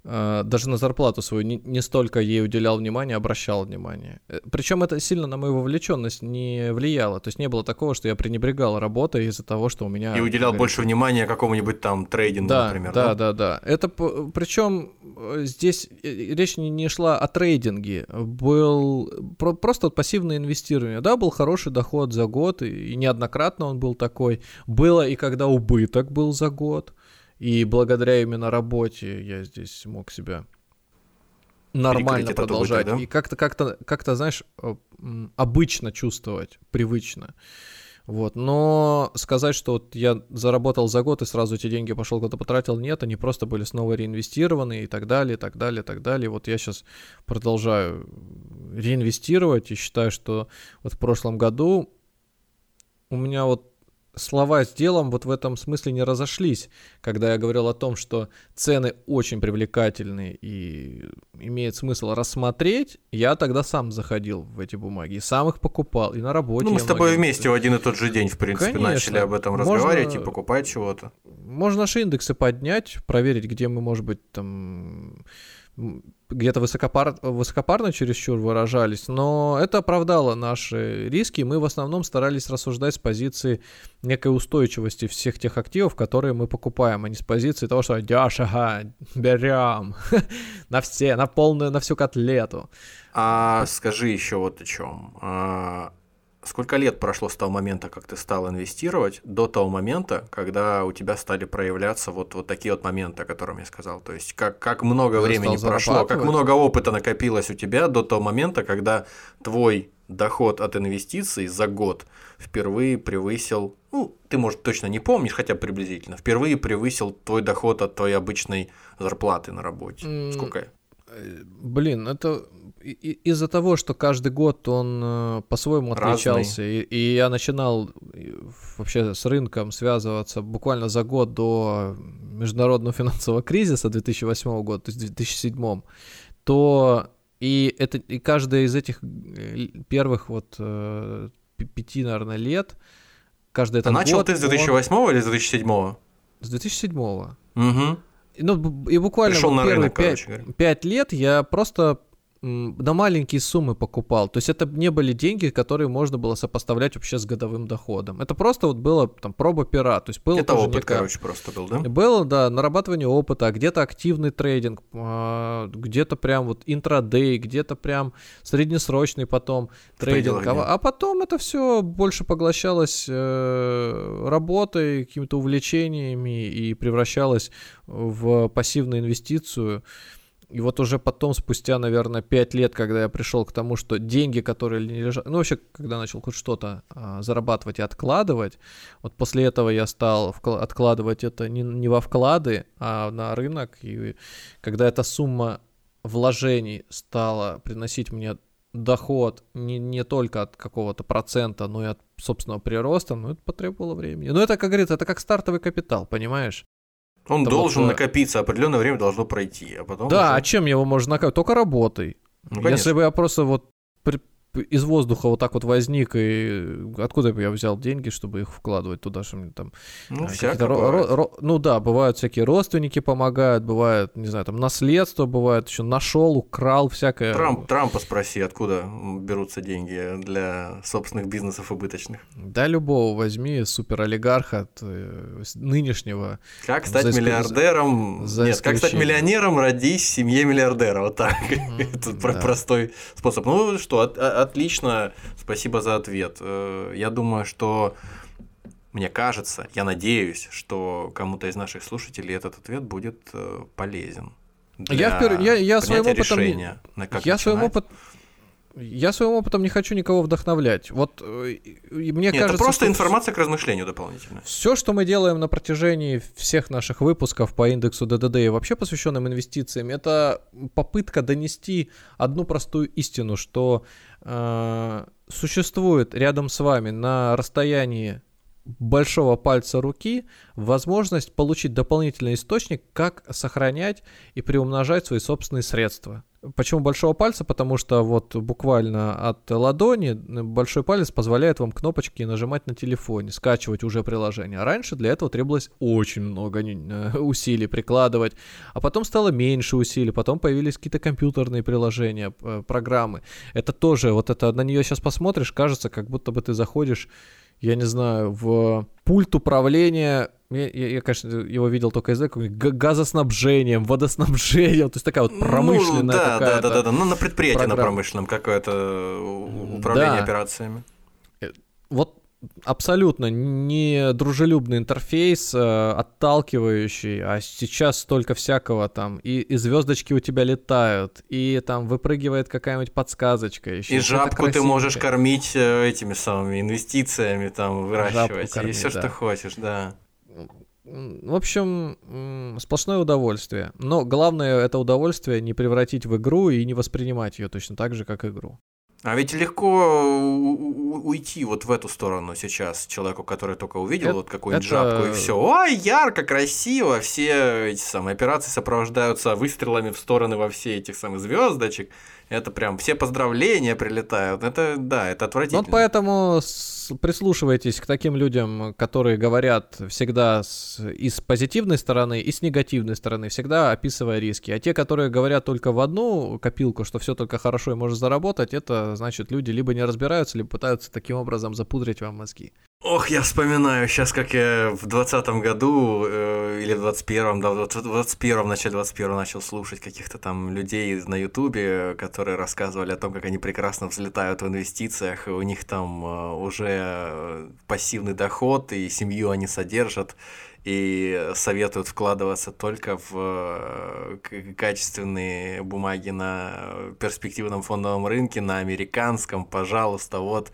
даже на зарплату свою не, не столько ей уделял внимания, обращал внимание. Э, Причем это сильно на мою вовлеченность не влияло. То есть не было такого, что я пренебрегал работой из-за того, что у меня... И уделял говорится, больше внимания какому-нибудь там трейдингу, да, например. Да, да, да, да. Это причем э, здесь речь не, не шла о трейдинге, был про, просто пассивное инвестирование. Да, был хороший доход за год, и, и неоднократно он был такой. Было и когда убыток был за год. И благодаря именно работе я здесь мог себя нормально продолжать. Убыток, да? И как-то, как-то, как-то, знаешь, э, обычно чувствовать, привычно. Вот. Но сказать, что вот я заработал за год и сразу эти деньги пошел куда-то потратил, нет, они просто были снова реинвестированы и так далее, и так далее, и так далее. Вот я сейчас продолжаю реинвестировать и считаю, что вот в прошлом году у меня вот слова с делом вот в этом смысле не разошлись, когда я говорил о том, что цены очень привлекательные и имеет смысл рассмотреть, я тогда сам заходил в эти бумаги, и сам их покупал, и на работе. Ну, мы с тобой многие... вместе в один и тот же день, в принципе, Конечно. начали об этом разговаривать можно... и покупать чего-то. Можно наши индексы поднять, проверить, где мы, может быть, там где-то высокопар... высокопарно чересчур выражались, но это оправдало наши риски. Мы в основном старались рассуждать с позиции некой устойчивости всех тех активов, которые мы покупаем, а не с позиции того, что дешево, берем на все, на полную, на всю котлету. А скажи еще вот о чем. Сколько лет прошло с того момента, как ты стал инвестировать, до того момента, когда у тебя стали проявляться вот, вот такие вот моменты, о которых я сказал. То есть как, как много Когда времени прошло, как много опыта накопилось у тебя до того момента, когда твой доход от инвестиций за год впервые превысил, ну, ты, может, точно не помнишь, хотя приблизительно, впервые превысил твой доход от твоей обычной зарплаты на работе. Сколько? Э, Блин, это из-за того, что каждый год он э, по-своему отличался, и, и я начинал вообще с рынком связываться буквально за год до международного финансового кризиса 2008 года, то есть в 2007, то и это и каждая из этих э, первых вот э, пяти, наверное, лет, каждый А этот начал год, ты с он 2008 или с 2007? с 2007 Угу. Ну, и буквально Пришел вот на первые рынок, пять, короче говоря. пять лет я просто на маленькие суммы покупал. То есть это не были деньги, которые можно было сопоставлять вообще с годовым доходом. Это просто вот было там проба пера. То есть было Это опыт, некое- короче, просто был, да? Было, да, нарабатывание опыта, где-то активный трейдинг, а, где-то прям вот интрадей, где-то прям среднесрочный потом трейдинг. А, а потом это все больше поглощалось э, работой, какими-то увлечениями и превращалось в пассивную инвестицию. И вот уже потом, спустя, наверное, 5 лет, когда я пришел к тому, что деньги, которые лежат... Ну, вообще, когда начал хоть что-то а, зарабатывать и откладывать, вот после этого я стал вкла- откладывать это не, не во вклады, а на рынок. И когда эта сумма вложений стала приносить мне доход не, не только от какого-то процента, но и от собственного прироста, ну, это потребовало времени. Но это, как говорится, это как стартовый капитал, понимаешь? Он должен вот, э, накопиться, определенное время должно пройти, а потом. да, уже- а чем его можно накопить? Только работой. Ну, Если бы я просто вот из воздуха вот так вот возник, и откуда бы я взял деньги, чтобы их вкладывать туда, что мне там... Ну, а, всяко какие-то ро- ро- ро- ну да, бывают всякие родственники помогают, бывает, не знаю, там наследство бывает, еще нашел, украл, всякое. Трамп, Трампа спроси, откуда берутся деньги для собственных бизнесов убыточных. Да, любого возьми, суперолигарха от, э, нынешнего. Как стать исключ- миллиардером? за Нет, как стать миллионером, родись в семье миллиардера. Вот так. Это про- да. простой способ. Ну что, от- о- отлично. Спасибо за ответ. Э, Я думаю, что мне кажется, я надеюсь, что кому-то из наших слушателей этот ответ будет э, полезен. Я впер- я- я своим опытом решения, на как я своим начинать. Я своим опытом не хочу никого вдохновлять. Вот э, и- мне Нет, кажется, это просто информация к размышлению дополнительно. Все, что мы делаем на протяжении всех наших выпусков по индексу ДДД и вообще посвященным инвестициям, это попытка донести одну простую истину, что э, существует рядом с вами на расстоянии большого пальца руки возможность получить дополнительный источник, как сохранять и приумножать свои собственные средства. Почему большого пальца? Потому что вот буквально от ладони большой палец позволяет вам кнопочки нажимать на телефоне, скачивать уже приложение. А раньше для этого требовалось очень много э, усилий прикладывать, а потом стало меньше усилий, потом появились какие-то компьютерные приложения, э, программы. Это тоже, вот это на нее сейчас посмотришь, кажется, как будто бы ты заходишь я не знаю, в пульт управления, я, я- я, конечно, его видел только из газоснабжением, водоснабжением, то есть такая вот промышленная ну, да, да, да, да, да. Ну, на предприятии, на программа. промышленном какое-то у- управление Да. операциями. Вот абсолютно не дружелюбный интерфейс, э, отталкивающий, а сейчас столько всякого там, и, и звездочки у тебя летают, и там выпрыгивает какая-нибудь подсказочка еще. И жабку ты можешь кормить э, этими самыми инвестициями, там, выращивать. и кормить, все, что да. хочешь, да. В общем, сплошное удовольствие. Но главное это удовольствие не превратить в игру и не воспринимать ее точно так же, как игру. А ведь легко у- уйти вот в эту сторону сейчас человеку, который только увидел Это- вот какую-нибудь это- жабку и все. Ой, ярко, красиво, все эти самые операции сопровождаются выстрелами в стороны во все этих самых звездочек. Это прям все поздравления прилетают. Это да, это Ну, отвратительно. Вот поэтому прислушивайтесь к таким людям, которые говорят всегда с, и с позитивной стороны, и с негативной стороны, всегда описывая риски. А те, которые говорят только в одну копилку, что все только хорошо и можно заработать, это значит люди либо не разбираются, либо пытаются таким образом запудрить вам мозги. Ох, я вспоминаю сейчас, как я в двадцатом году э, или в двадцать первом, да, в двадцать первом, начале двадцать первого начал слушать каких-то там людей на Ютубе, которые рассказывали о том, как они прекрасно взлетают в инвестициях, и у них там э, уже пассивный доход, и семью они содержат, и советуют вкладываться только в э, качественные бумаги на перспективном фондовом рынке, на американском, пожалуйста, вот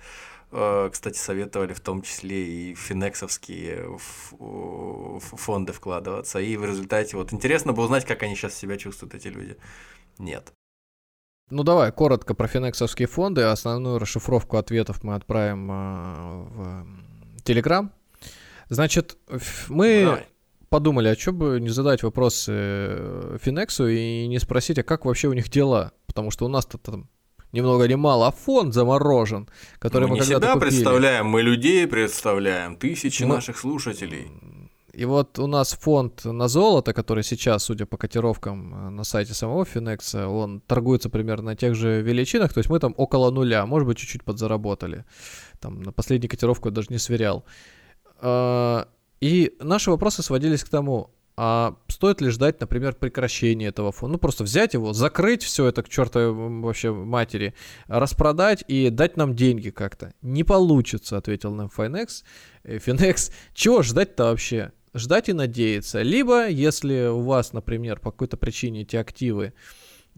кстати, советовали в том числе и финексовские фонды вкладываться. И в результате вот интересно бы узнать, как они сейчас себя чувствуют, эти люди. Нет. Ну давай, коротко про финексовские фонды. Основную расшифровку ответов мы отправим э, в Телеграм. Значит, мы давай. подумали, а что бы не задать вопросы э, Финексу и не спросить, а как вообще у них дела? Потому что у нас-то там ни много ни мало, а фонд заморожен, который мы, мы не себя купили. представляем, мы людей представляем, тысячи мы... наших слушателей. И вот у нас фонд на золото, который сейчас, судя по котировкам э, на сайте самого Финекса, он торгуется примерно на тех же величинах, то есть мы там около нуля, может быть, чуть-чуть подзаработали. Там на последнюю котировку я даже не сверял. А, и наши вопросы сводились к тому, а стоит ли ждать, например, прекращения этого фонда? Ну, просто взять его, закрыть все это к чертовой вообще матери, распродать и дать нам деньги как-то. Не получится, ответил нам Finex. Finex, чего ждать-то вообще? Ждать и надеяться. Либо, если у вас, например, по какой-то причине эти активы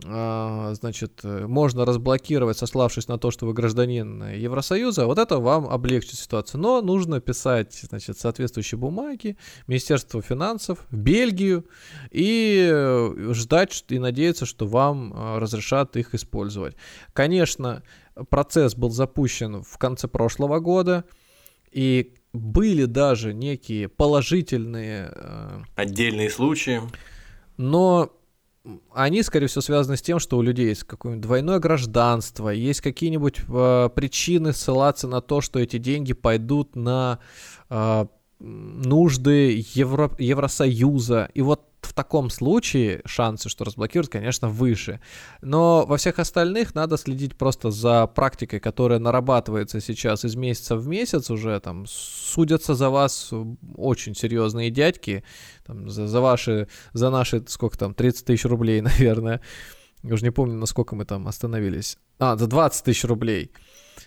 значит, э, можно разблокировать, сославшись на то, что вы гражданин Евросоюза, вот это вам облегчит ситуацию. Но нужно писать, значит, соответствующие бумаги Министерству финансов, в Бельгию и э, ждать и надеяться, что вам э, разрешат их использовать. Конечно, процесс был запущен в конце прошлого года, и были даже некие положительные... Отдельные случаи. Но они, скорее всего, связаны с тем, что у людей есть какое-нибудь двойное гражданство, есть какие-нибудь э, причины ссылаться на то, что эти деньги пойдут на э, нужды Евро, Евросоюза. И вот таком случае шансы, что разблокируют, конечно, выше. Но во всех остальных надо следить просто за практикой, которая нарабатывается сейчас из месяца в месяц уже. Там судятся за вас очень серьезные дядьки. Там, за, за ваши, за наши, сколько там, 30 тысяч рублей, наверное. Я уже не помню, насколько мы там остановились. А, за 20 тысяч рублей.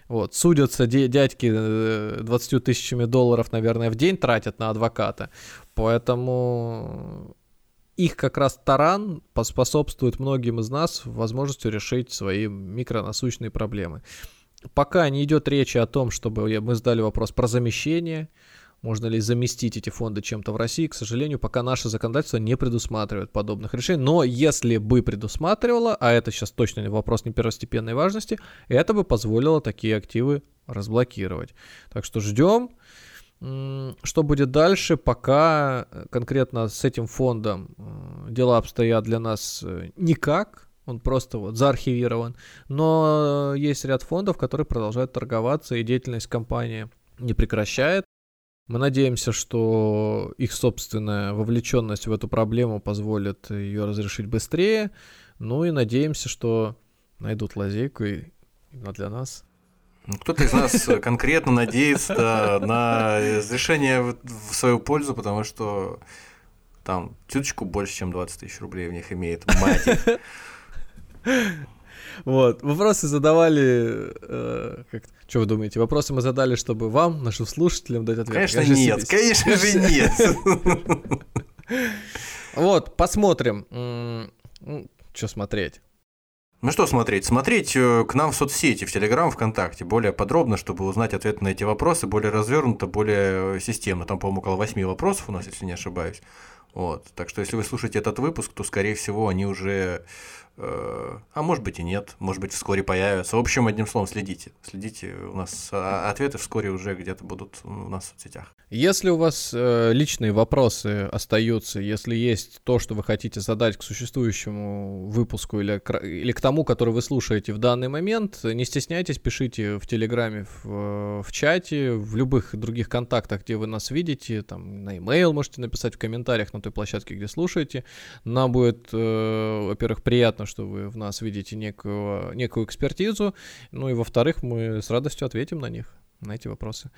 Вот, судятся дядьки 20 э, тысячами долларов, наверное, в день тратят на адвоката. Поэтому их как раз таран поспособствует многим из нас возможностью решить свои микронасущные проблемы. Пока не идет речи о том, чтобы мы задали вопрос про замещение, можно ли заместить эти фонды чем-то в России, к сожалению, пока наше законодательство не предусматривает подобных решений. Но если бы предусматривало, а это сейчас точно вопрос не первостепенной важности, это бы позволило такие активы разблокировать. Так что ждем. Что будет дальше, пока э, конкретно с этим фондом э, дела обстоят для нас э, никак, он просто вот заархивирован, но есть ряд фондов, которые продолжают торговаться, и деятельность компании не прекращает. Мы надеемся, что их собственная вовлеченность в эту проблему позволит ее разрешить быстрее, ну и надеемся, что найдут лазейку и для нас. Ну, кто-то из нас конкретно надеется на разрешение в свою пользу, потому что там чуточку больше, чем 20 тысяч рублей в них имеет мать. Вот, вопросы задавали, э, как, что вы думаете, вопросы мы задали, чтобы вам, нашим слушателям дать ответ? Конечно нет, конечно же нет. Вот, посмотрим, что смотреть. Ну что смотреть? Смотреть э, к нам в соцсети, в Телеграм, ВКонтакте более подробно, чтобы узнать ответы на эти вопросы, более развернуто, более системно. Там, по-моему, около 8 вопросов у нас, если не ошибаюсь. Вот. Так что, если вы слушаете этот выпуск, то, скорее всего, они уже Э, а может быть и нет, может быть вскоре появятся. В общем, одним словом, следите. Следите, у нас а, ответы вскоре уже где-то будут у нас в соцсетях. Если у вас э, личные вопросы остаются, если есть то, что вы хотите задать к существующему выпуску или или к тому, который вы слушаете в данный момент, не стесняйтесь, пишите в Телеграме, в, в чате, в любых других контактах, где вы нас видите, там на e-mail можете написать в комментариях на той площадке, где слушаете. Нам будет, э, во-первых, приятно приятно, что вы в нас видите некую, некую экспертизу. Ну и во-вторых, мы с радостью ответим на них, на эти вопросы.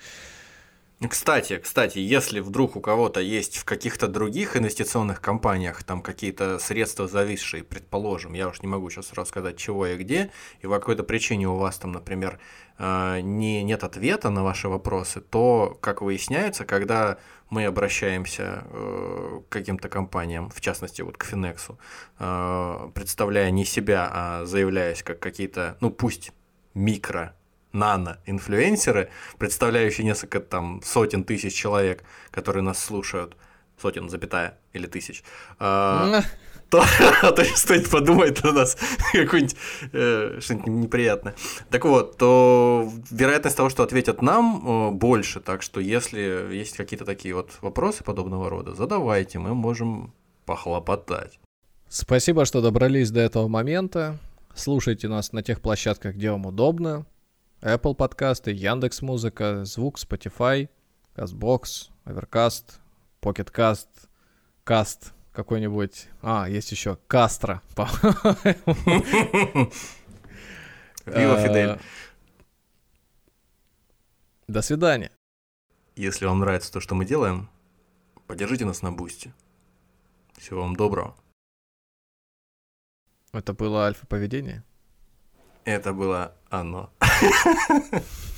Кстати, кстати, если вдруг у кого-то есть в каких-то других инвестиционных компаниях там какие-то средства зависшие, предположим, я уж не могу сейчас рассказать чего и где, и по какой-то причине у вас там, например, не, нет ответа на ваши вопросы, то, как выясняется, когда мы обращаемся э, к каким-то компаниям, в частности вот к Финексу, э, представляя не себя, а заявляясь как какие-то, ну пусть микро нано-инфлюенсеры, представляющие несколько там сотен тысяч человек, которые нас слушают, сотен, запятая, или тысяч, а, то, а то подумает на нас какое-нибудь э, что-нибудь неприятное. Так вот, то вероятность того, что ответят нам, э, больше. Так что если есть какие-то такие вот вопросы подобного рода, задавайте, мы можем похлопотать. Спасибо, что добрались до этого момента. Слушайте нас на тех площадках, где вам удобно. Apple подкасты, Яндекс Музыка, Звук, Spotify, CastBox, Overcast, Pocketcast, Cast какой-нибудь. А, есть еще Кастро, Вива Фидель. До свидания. Если вам нравится то, что мы делаем, поддержите нас на бусте. Всего вам доброго. Это было альфа-поведение? Это было оно.